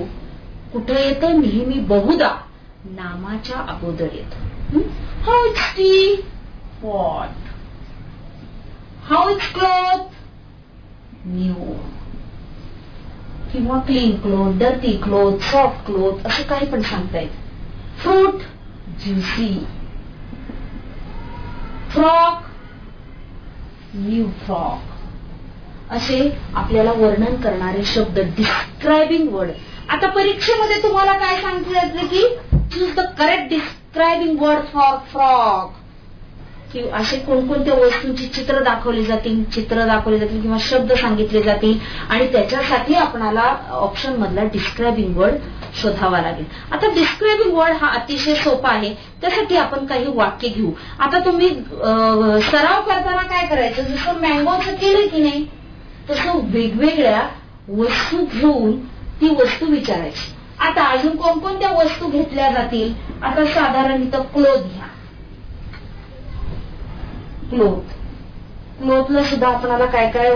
[SPEAKER 3] कुठं येतं? नेहमी बहुदा नामाच्या अगोदर येत. How it's tea what how it's cloth new किंवा clean cloth dirty cloth soft cloth असं काही पण सांगता येत fruit juicy frock new frock असे आपल्याला वर्णन करणारे शब्द डिस्क्रायबिंग वर्ड आता परीक्षेमध्ये तुम्हाला काय सांगितलं की is the correct describing word for frock की असे कोणकोणत्या वस्तूंची चित्र दाखवली जातील चित्र दाखवली जातील किंवा शब्द सांगितले जातील आणि त्याच्यासाठी आपणाला ऑप्शन मधला डिस्क्रायबिंग वर्ड शोधावा लागेल. आता डिस्क्रायबिंग वर्ड हा अतिशय सोपा आहे. त्यासाठी आपण काही वाक्य घेऊ. आता तुम्ही सराव करताना काय करायचं? जसं मँगोचं केलं की नाही तसं वेगवेगळ्या वस्तू घेऊन ती वस्तू विचारायची. आता अजून कोणकोणत्या वस्तू घेतल्या जातील? आता साधारण इथं क्लोथ घ्या. क्लोथ क्लोथला सुद्धा आपणाला काय काय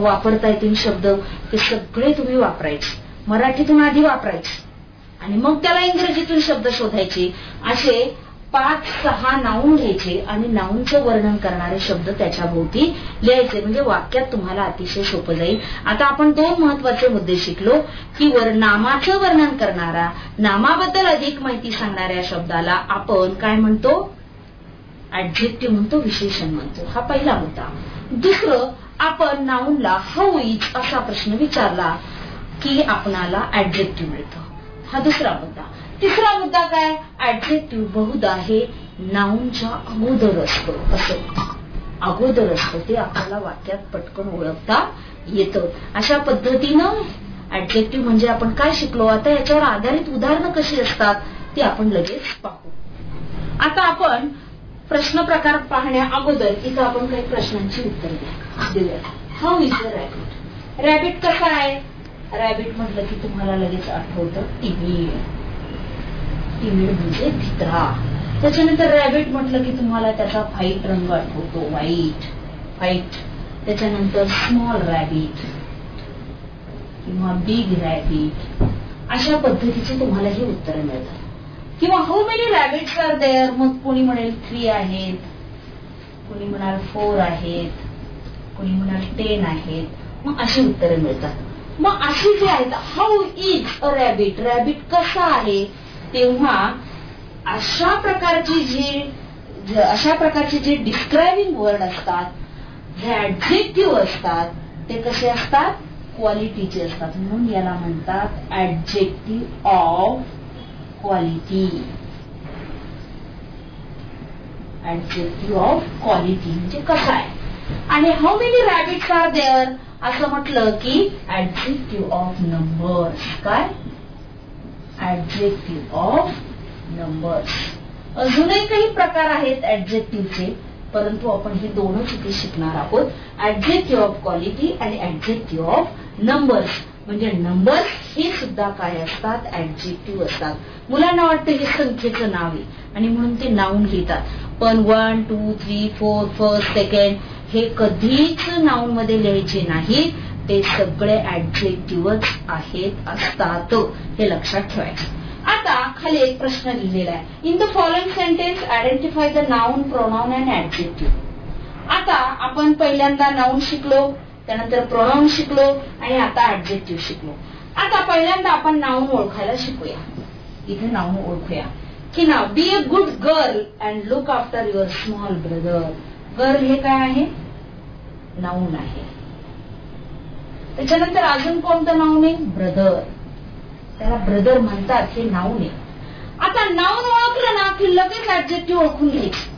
[SPEAKER 3] वापरता येतील शब्द? ते सगळे तुम्ही वापरायचे. मराठीतून आधी वापरायचे. आणि मग त्याला इंग्रजीतून शब्द शोधायचे. असे पाच सहा नाऊन घ्यायचे आणि नाऊनचं वर्णन करणारे शब्द त्याच्या भोवती लिहायचे. म्हणजे वाक्यात तुम्हाला अतिशय सोपं जाईल. आता आपण दोन महत्त्वाचे मुद्दे शिकलो की वर नामाचं वर्णन करणारा नामाबद्दल अधिक माहिती सांगणाऱ्या शब्दाला आपण काय म्हणतो? ऍडजेक्टिव्ह म्हणतो विशेषण म्हणतो. हा पहिला मुद्दा. दुसरं आपण नाऊनला हाऊ इज असा प्रश्न विचारला की आपणाला ऍडजेक्टिव्ह मिळतं. हा दुसरा मुद्दा. तिसरा मुद्दा काय? ऍडजेक्टिव्ह बहुधा हे नाऊनच्या अगोदर असतं. असं अगोदर असतं. ते आपल्याला वाक्यात पटकन ओळखता येतं. अशा पद्धतीनं ऍडजेक्टिव्ह म्हणजे आपण काय शिकलो? आता याच्यावर आधारित उदाहरणं कशी असतात? ती आपण लगेच पाहू. आता आपण प्रश्न प्रकार पाहण्या अगोदर इथं आपण काही प्रश्नांची उत्तर देऊया how is the rabbit rabbit कसा आहे? रॅबिट म्हटलं की तुम्हाला लगेच आठवतं. टीव्ही टीव्ही म्हणजे भित्रा. त्याच्यानंतर रॅबिट म्हटलं की तुम्हाला त्याचा व्हाईट रंग आठवतो व्हाईट व्हाईट त्याच्यानंतर स्मॉल रॅबिट किंवा बिग रॅबिट अशा पद्धतीचे तुम्हाला ही उत्तरं मिळतात किंवा how many rabbits are there मग कोणी म्हणेल थ्री आहेत. कोणी म्हणाल फोर आहेत. कोणी म्हणाल टेन आहेत. मग अशी उत्तरं मिळतात. मग अशी जी आहेत how is a rabbit rabbit कसा आहे? तेव्हा अशा प्रकारची जी अशा प्रकारचे जे डिस्क्रायबिंग वर्ड असतात जे ऍडजेक्टिव्ह असतात ते कसे असतात? क्वालिटीचे असतात. म्हणून याला म्हणतात adjective of quality adjective of quality म्हणजे कसं आहे? आणि how many rabbits are there असं म्हटलं की ऍडजेक्टिव्ह ऑफ नंबर्स काय? ऍडजेक्टिव्ह ऑफ नंबर्स अजूनही काही प्रकार आहेत ऍडजेक्टिव्हचे परंतु आपण हे दोनच इथे शिकणार आहोत. ऍडजेक्टिव्ह ऑफ क्वालिटी आणि ऍडजेक्टिव्ह ऑफ नंबर्स म्हणजे नंबर्स हे सुद्धा काय असतात? ऍडजेक्टिव्ह असतात. मुलांना वाटतं हे संख्येचं नाव आहे आणि म्हणून ते नाऊन लिहितात. पण one two three four first second हे कधीच नाऊन मध्ये लिहायचे नाही. ते सगळे ऍडजेक्टिव्हच आहेत असतात हे लक्षात ठेवायचं. आता खाली एक प्रश्न लिहिलेला आहे. In the following sentence identify the noun pronoun and adjective आता आपण पहिल्यांदा नाऊन शिकलो त्यानंतर प्रोनाऊन शिकलो आणि आता ऍडजेक्टिव्ह शिकलो. आता पहिल्यांदा आपण नाऊन ओळखायला शिकूया. इथे नाऊन ओळखूया. की नाव be a good girl and look after your small brother girl हे काय आहे? नाऊन आहे. त्याच्यानंतर अजून कोणतं नाव नाही? ब्रदर त्याला ब्रदर म्हणतात हे नाव नाही. आता नाऊन ओळखलं ना की लगेच ऍब्जेक्टिव्ह ओळखून घ्यायची.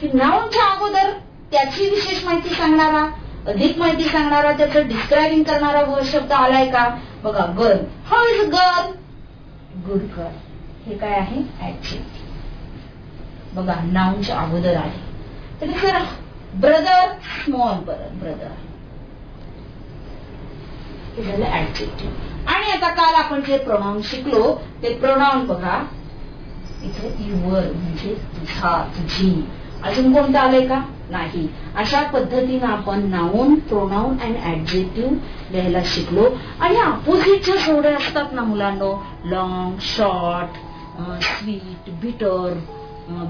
[SPEAKER 3] की नाऊनच्या अगोदर त्याची विशेष माहिती सांगणारा अधिक माहिती सांगणारा त्याचं डिस्क्रायबिंग करणारा शब्द आलाय का? बघा girl how is girl good girl हे काय आहे? ऍडजेक्टिव्ह बघा नाऊनच्या अगोदर आहे. तरी सर ब्रदर स्मॉल ब्रदर हे झालं ऍडजेक्टिव्ह आणि आता काल आपण जे प्रोनाऊन शिकलो ते प्रोनाऊन बघा. इथे युवर म्हणजे तुझा तुझी. अजून कोणतं आलंय का? नाही. अशा पद्धतीनं आपण नाऊन प्रोनाऊन अँड ऍडजेक्टिव्ह लिहायला शिकलो. आणि अपोजिटच्या जोड्या असतात ना मुलांनो? Long short sweet bitter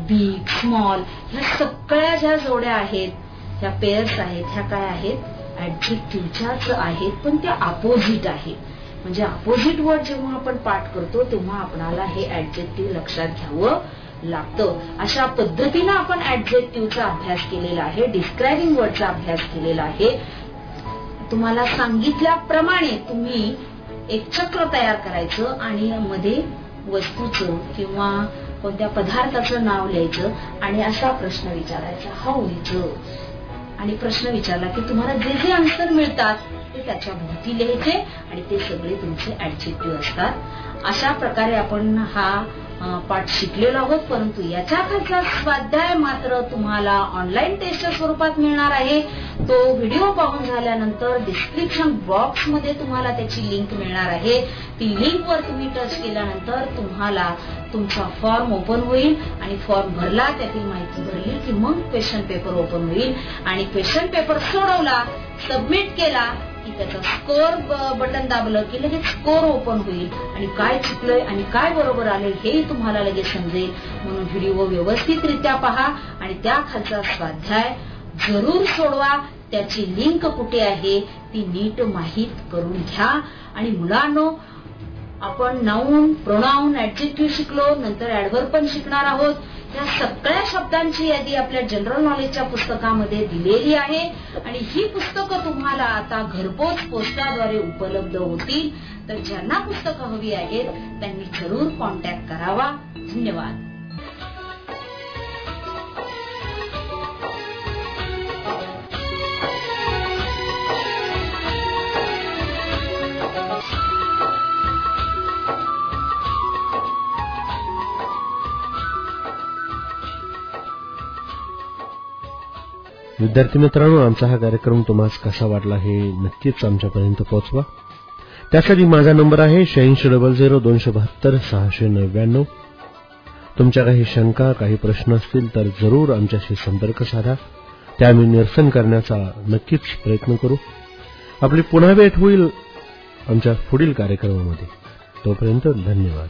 [SPEAKER 3] big small ह्या सगळ्या ज्या जोड्या आहेत ह्या पेयर्स आहेत ह्या काय आहेत? ऍडजेक्टिव्हच्याच आहेत पण त्या अपोजिट आहेत म्हणजे अपोजिट वर्ड जेव्हा आपण पाठ करतो तेव्हा आपणाला हे ऍडजेक्टिव्ह लक्षात घ्यावं लागतं. अशा पद्धतीनं आपण ऍडजेक्टिव्हचा अभ्यास केलेला आहे डिस्क्रायबिंग वर्डचा अभ्यास केलेला आहे. तुम्हाला सांगितल्याप्रमाणे तुम्ही एक चक्र तयार करायचं आणि मध्ये वस्तूचं किंवा कोणत्या पदार्थाचं नाव लिहायचं आणि असा प्रश्न विचारायचा. हाऊ इज आणि प्रश्न विचारला की तुम्हाला जे जे आन्सर मिळतात ते त्याच्या भोवती लिहायचे आणि ते सगळे तुमचे ऍडजेक्टिव्ह असतात. अशा प्रकारे आपण हा पाठ शिकलेलो आहोत परंतु याच्या खालचा स्वाध्याय मात्र तुम्हाला ऑनलाईन टेस्टच्या स्वरूपात मिळणार आहे. तो व्हिडिओ पाहून झाल्यानंतर डिस्क्रिप्शन बॉक्समध्ये तुम्हाला त्याची लिंक मिळणार आहे. ती लिंकवर तुम्ही टच केल्यानंतर तुम्हाला तुमचा फॉर्म ओपन होईल आणि फॉर्म भरला त्यातील माहिती भरली की मग क्वेश्चन पेपर ओपन होईल. आणि क्वेश्चन पेपर सोडवला सबमिट केला की त्याचा स्कोर बटन दाबलं की लगेच स्कोर ओपन होईल. आणि काय चुकलंय आणि काय बरोबर आले हेही तुम्हाला लगेच समजेल. म्हणून व्हिडिओ व्यवस्थितरित्या पहा आणि त्या खालचा स्वाध्याय जरूर सोडवा. त्याची लिंक कुठे आहे ती नीट माहीत करून घ्या. आणि मुलांनो आपण नाऊन प्रोनाऊन ऍडजेक्टिव्ह शिकलो नंतर ऍडव्हर पण शिकणार आहोत. या सगळ्या शब्दांची यादी आपल्या जनरल नॉलेजच्या पुस्तकामध्ये दिलेली आहे. आणि ही पुस्तकं तुम्हाला आता घरपोच पोस्टाद्वारे उपलब्ध होतील. तर ज्यांना पुस्तकं हवी आहेत त्यांनी जरूर कॉन्टॅक्ट करावा. धन्यवाद.
[SPEAKER 1] विद्यार्थी मित्रांनो आमचा हा कार्यक्रम तुम्हाला कसा वाटला हे नक्कीच आमच्यापर्यंत पोहोचवा. त्यासाठी माझा नंबर आहे शहाऐंशी डबल झिरो दोनशे बहात्तर सहाशे नव्याण्णव. तुमच्या काही शंका काही प्रश्न असतील तर जरूर आमच्याशी संपर्क साधा. त्या आम्ही निरसन करण्याचा नक्कीच प्रयत्न करू. आपली पुन्हा भेट होईल आमच्या पुढील कार्यक्रमामध्ये. तोपर्यंत धन्यवाद.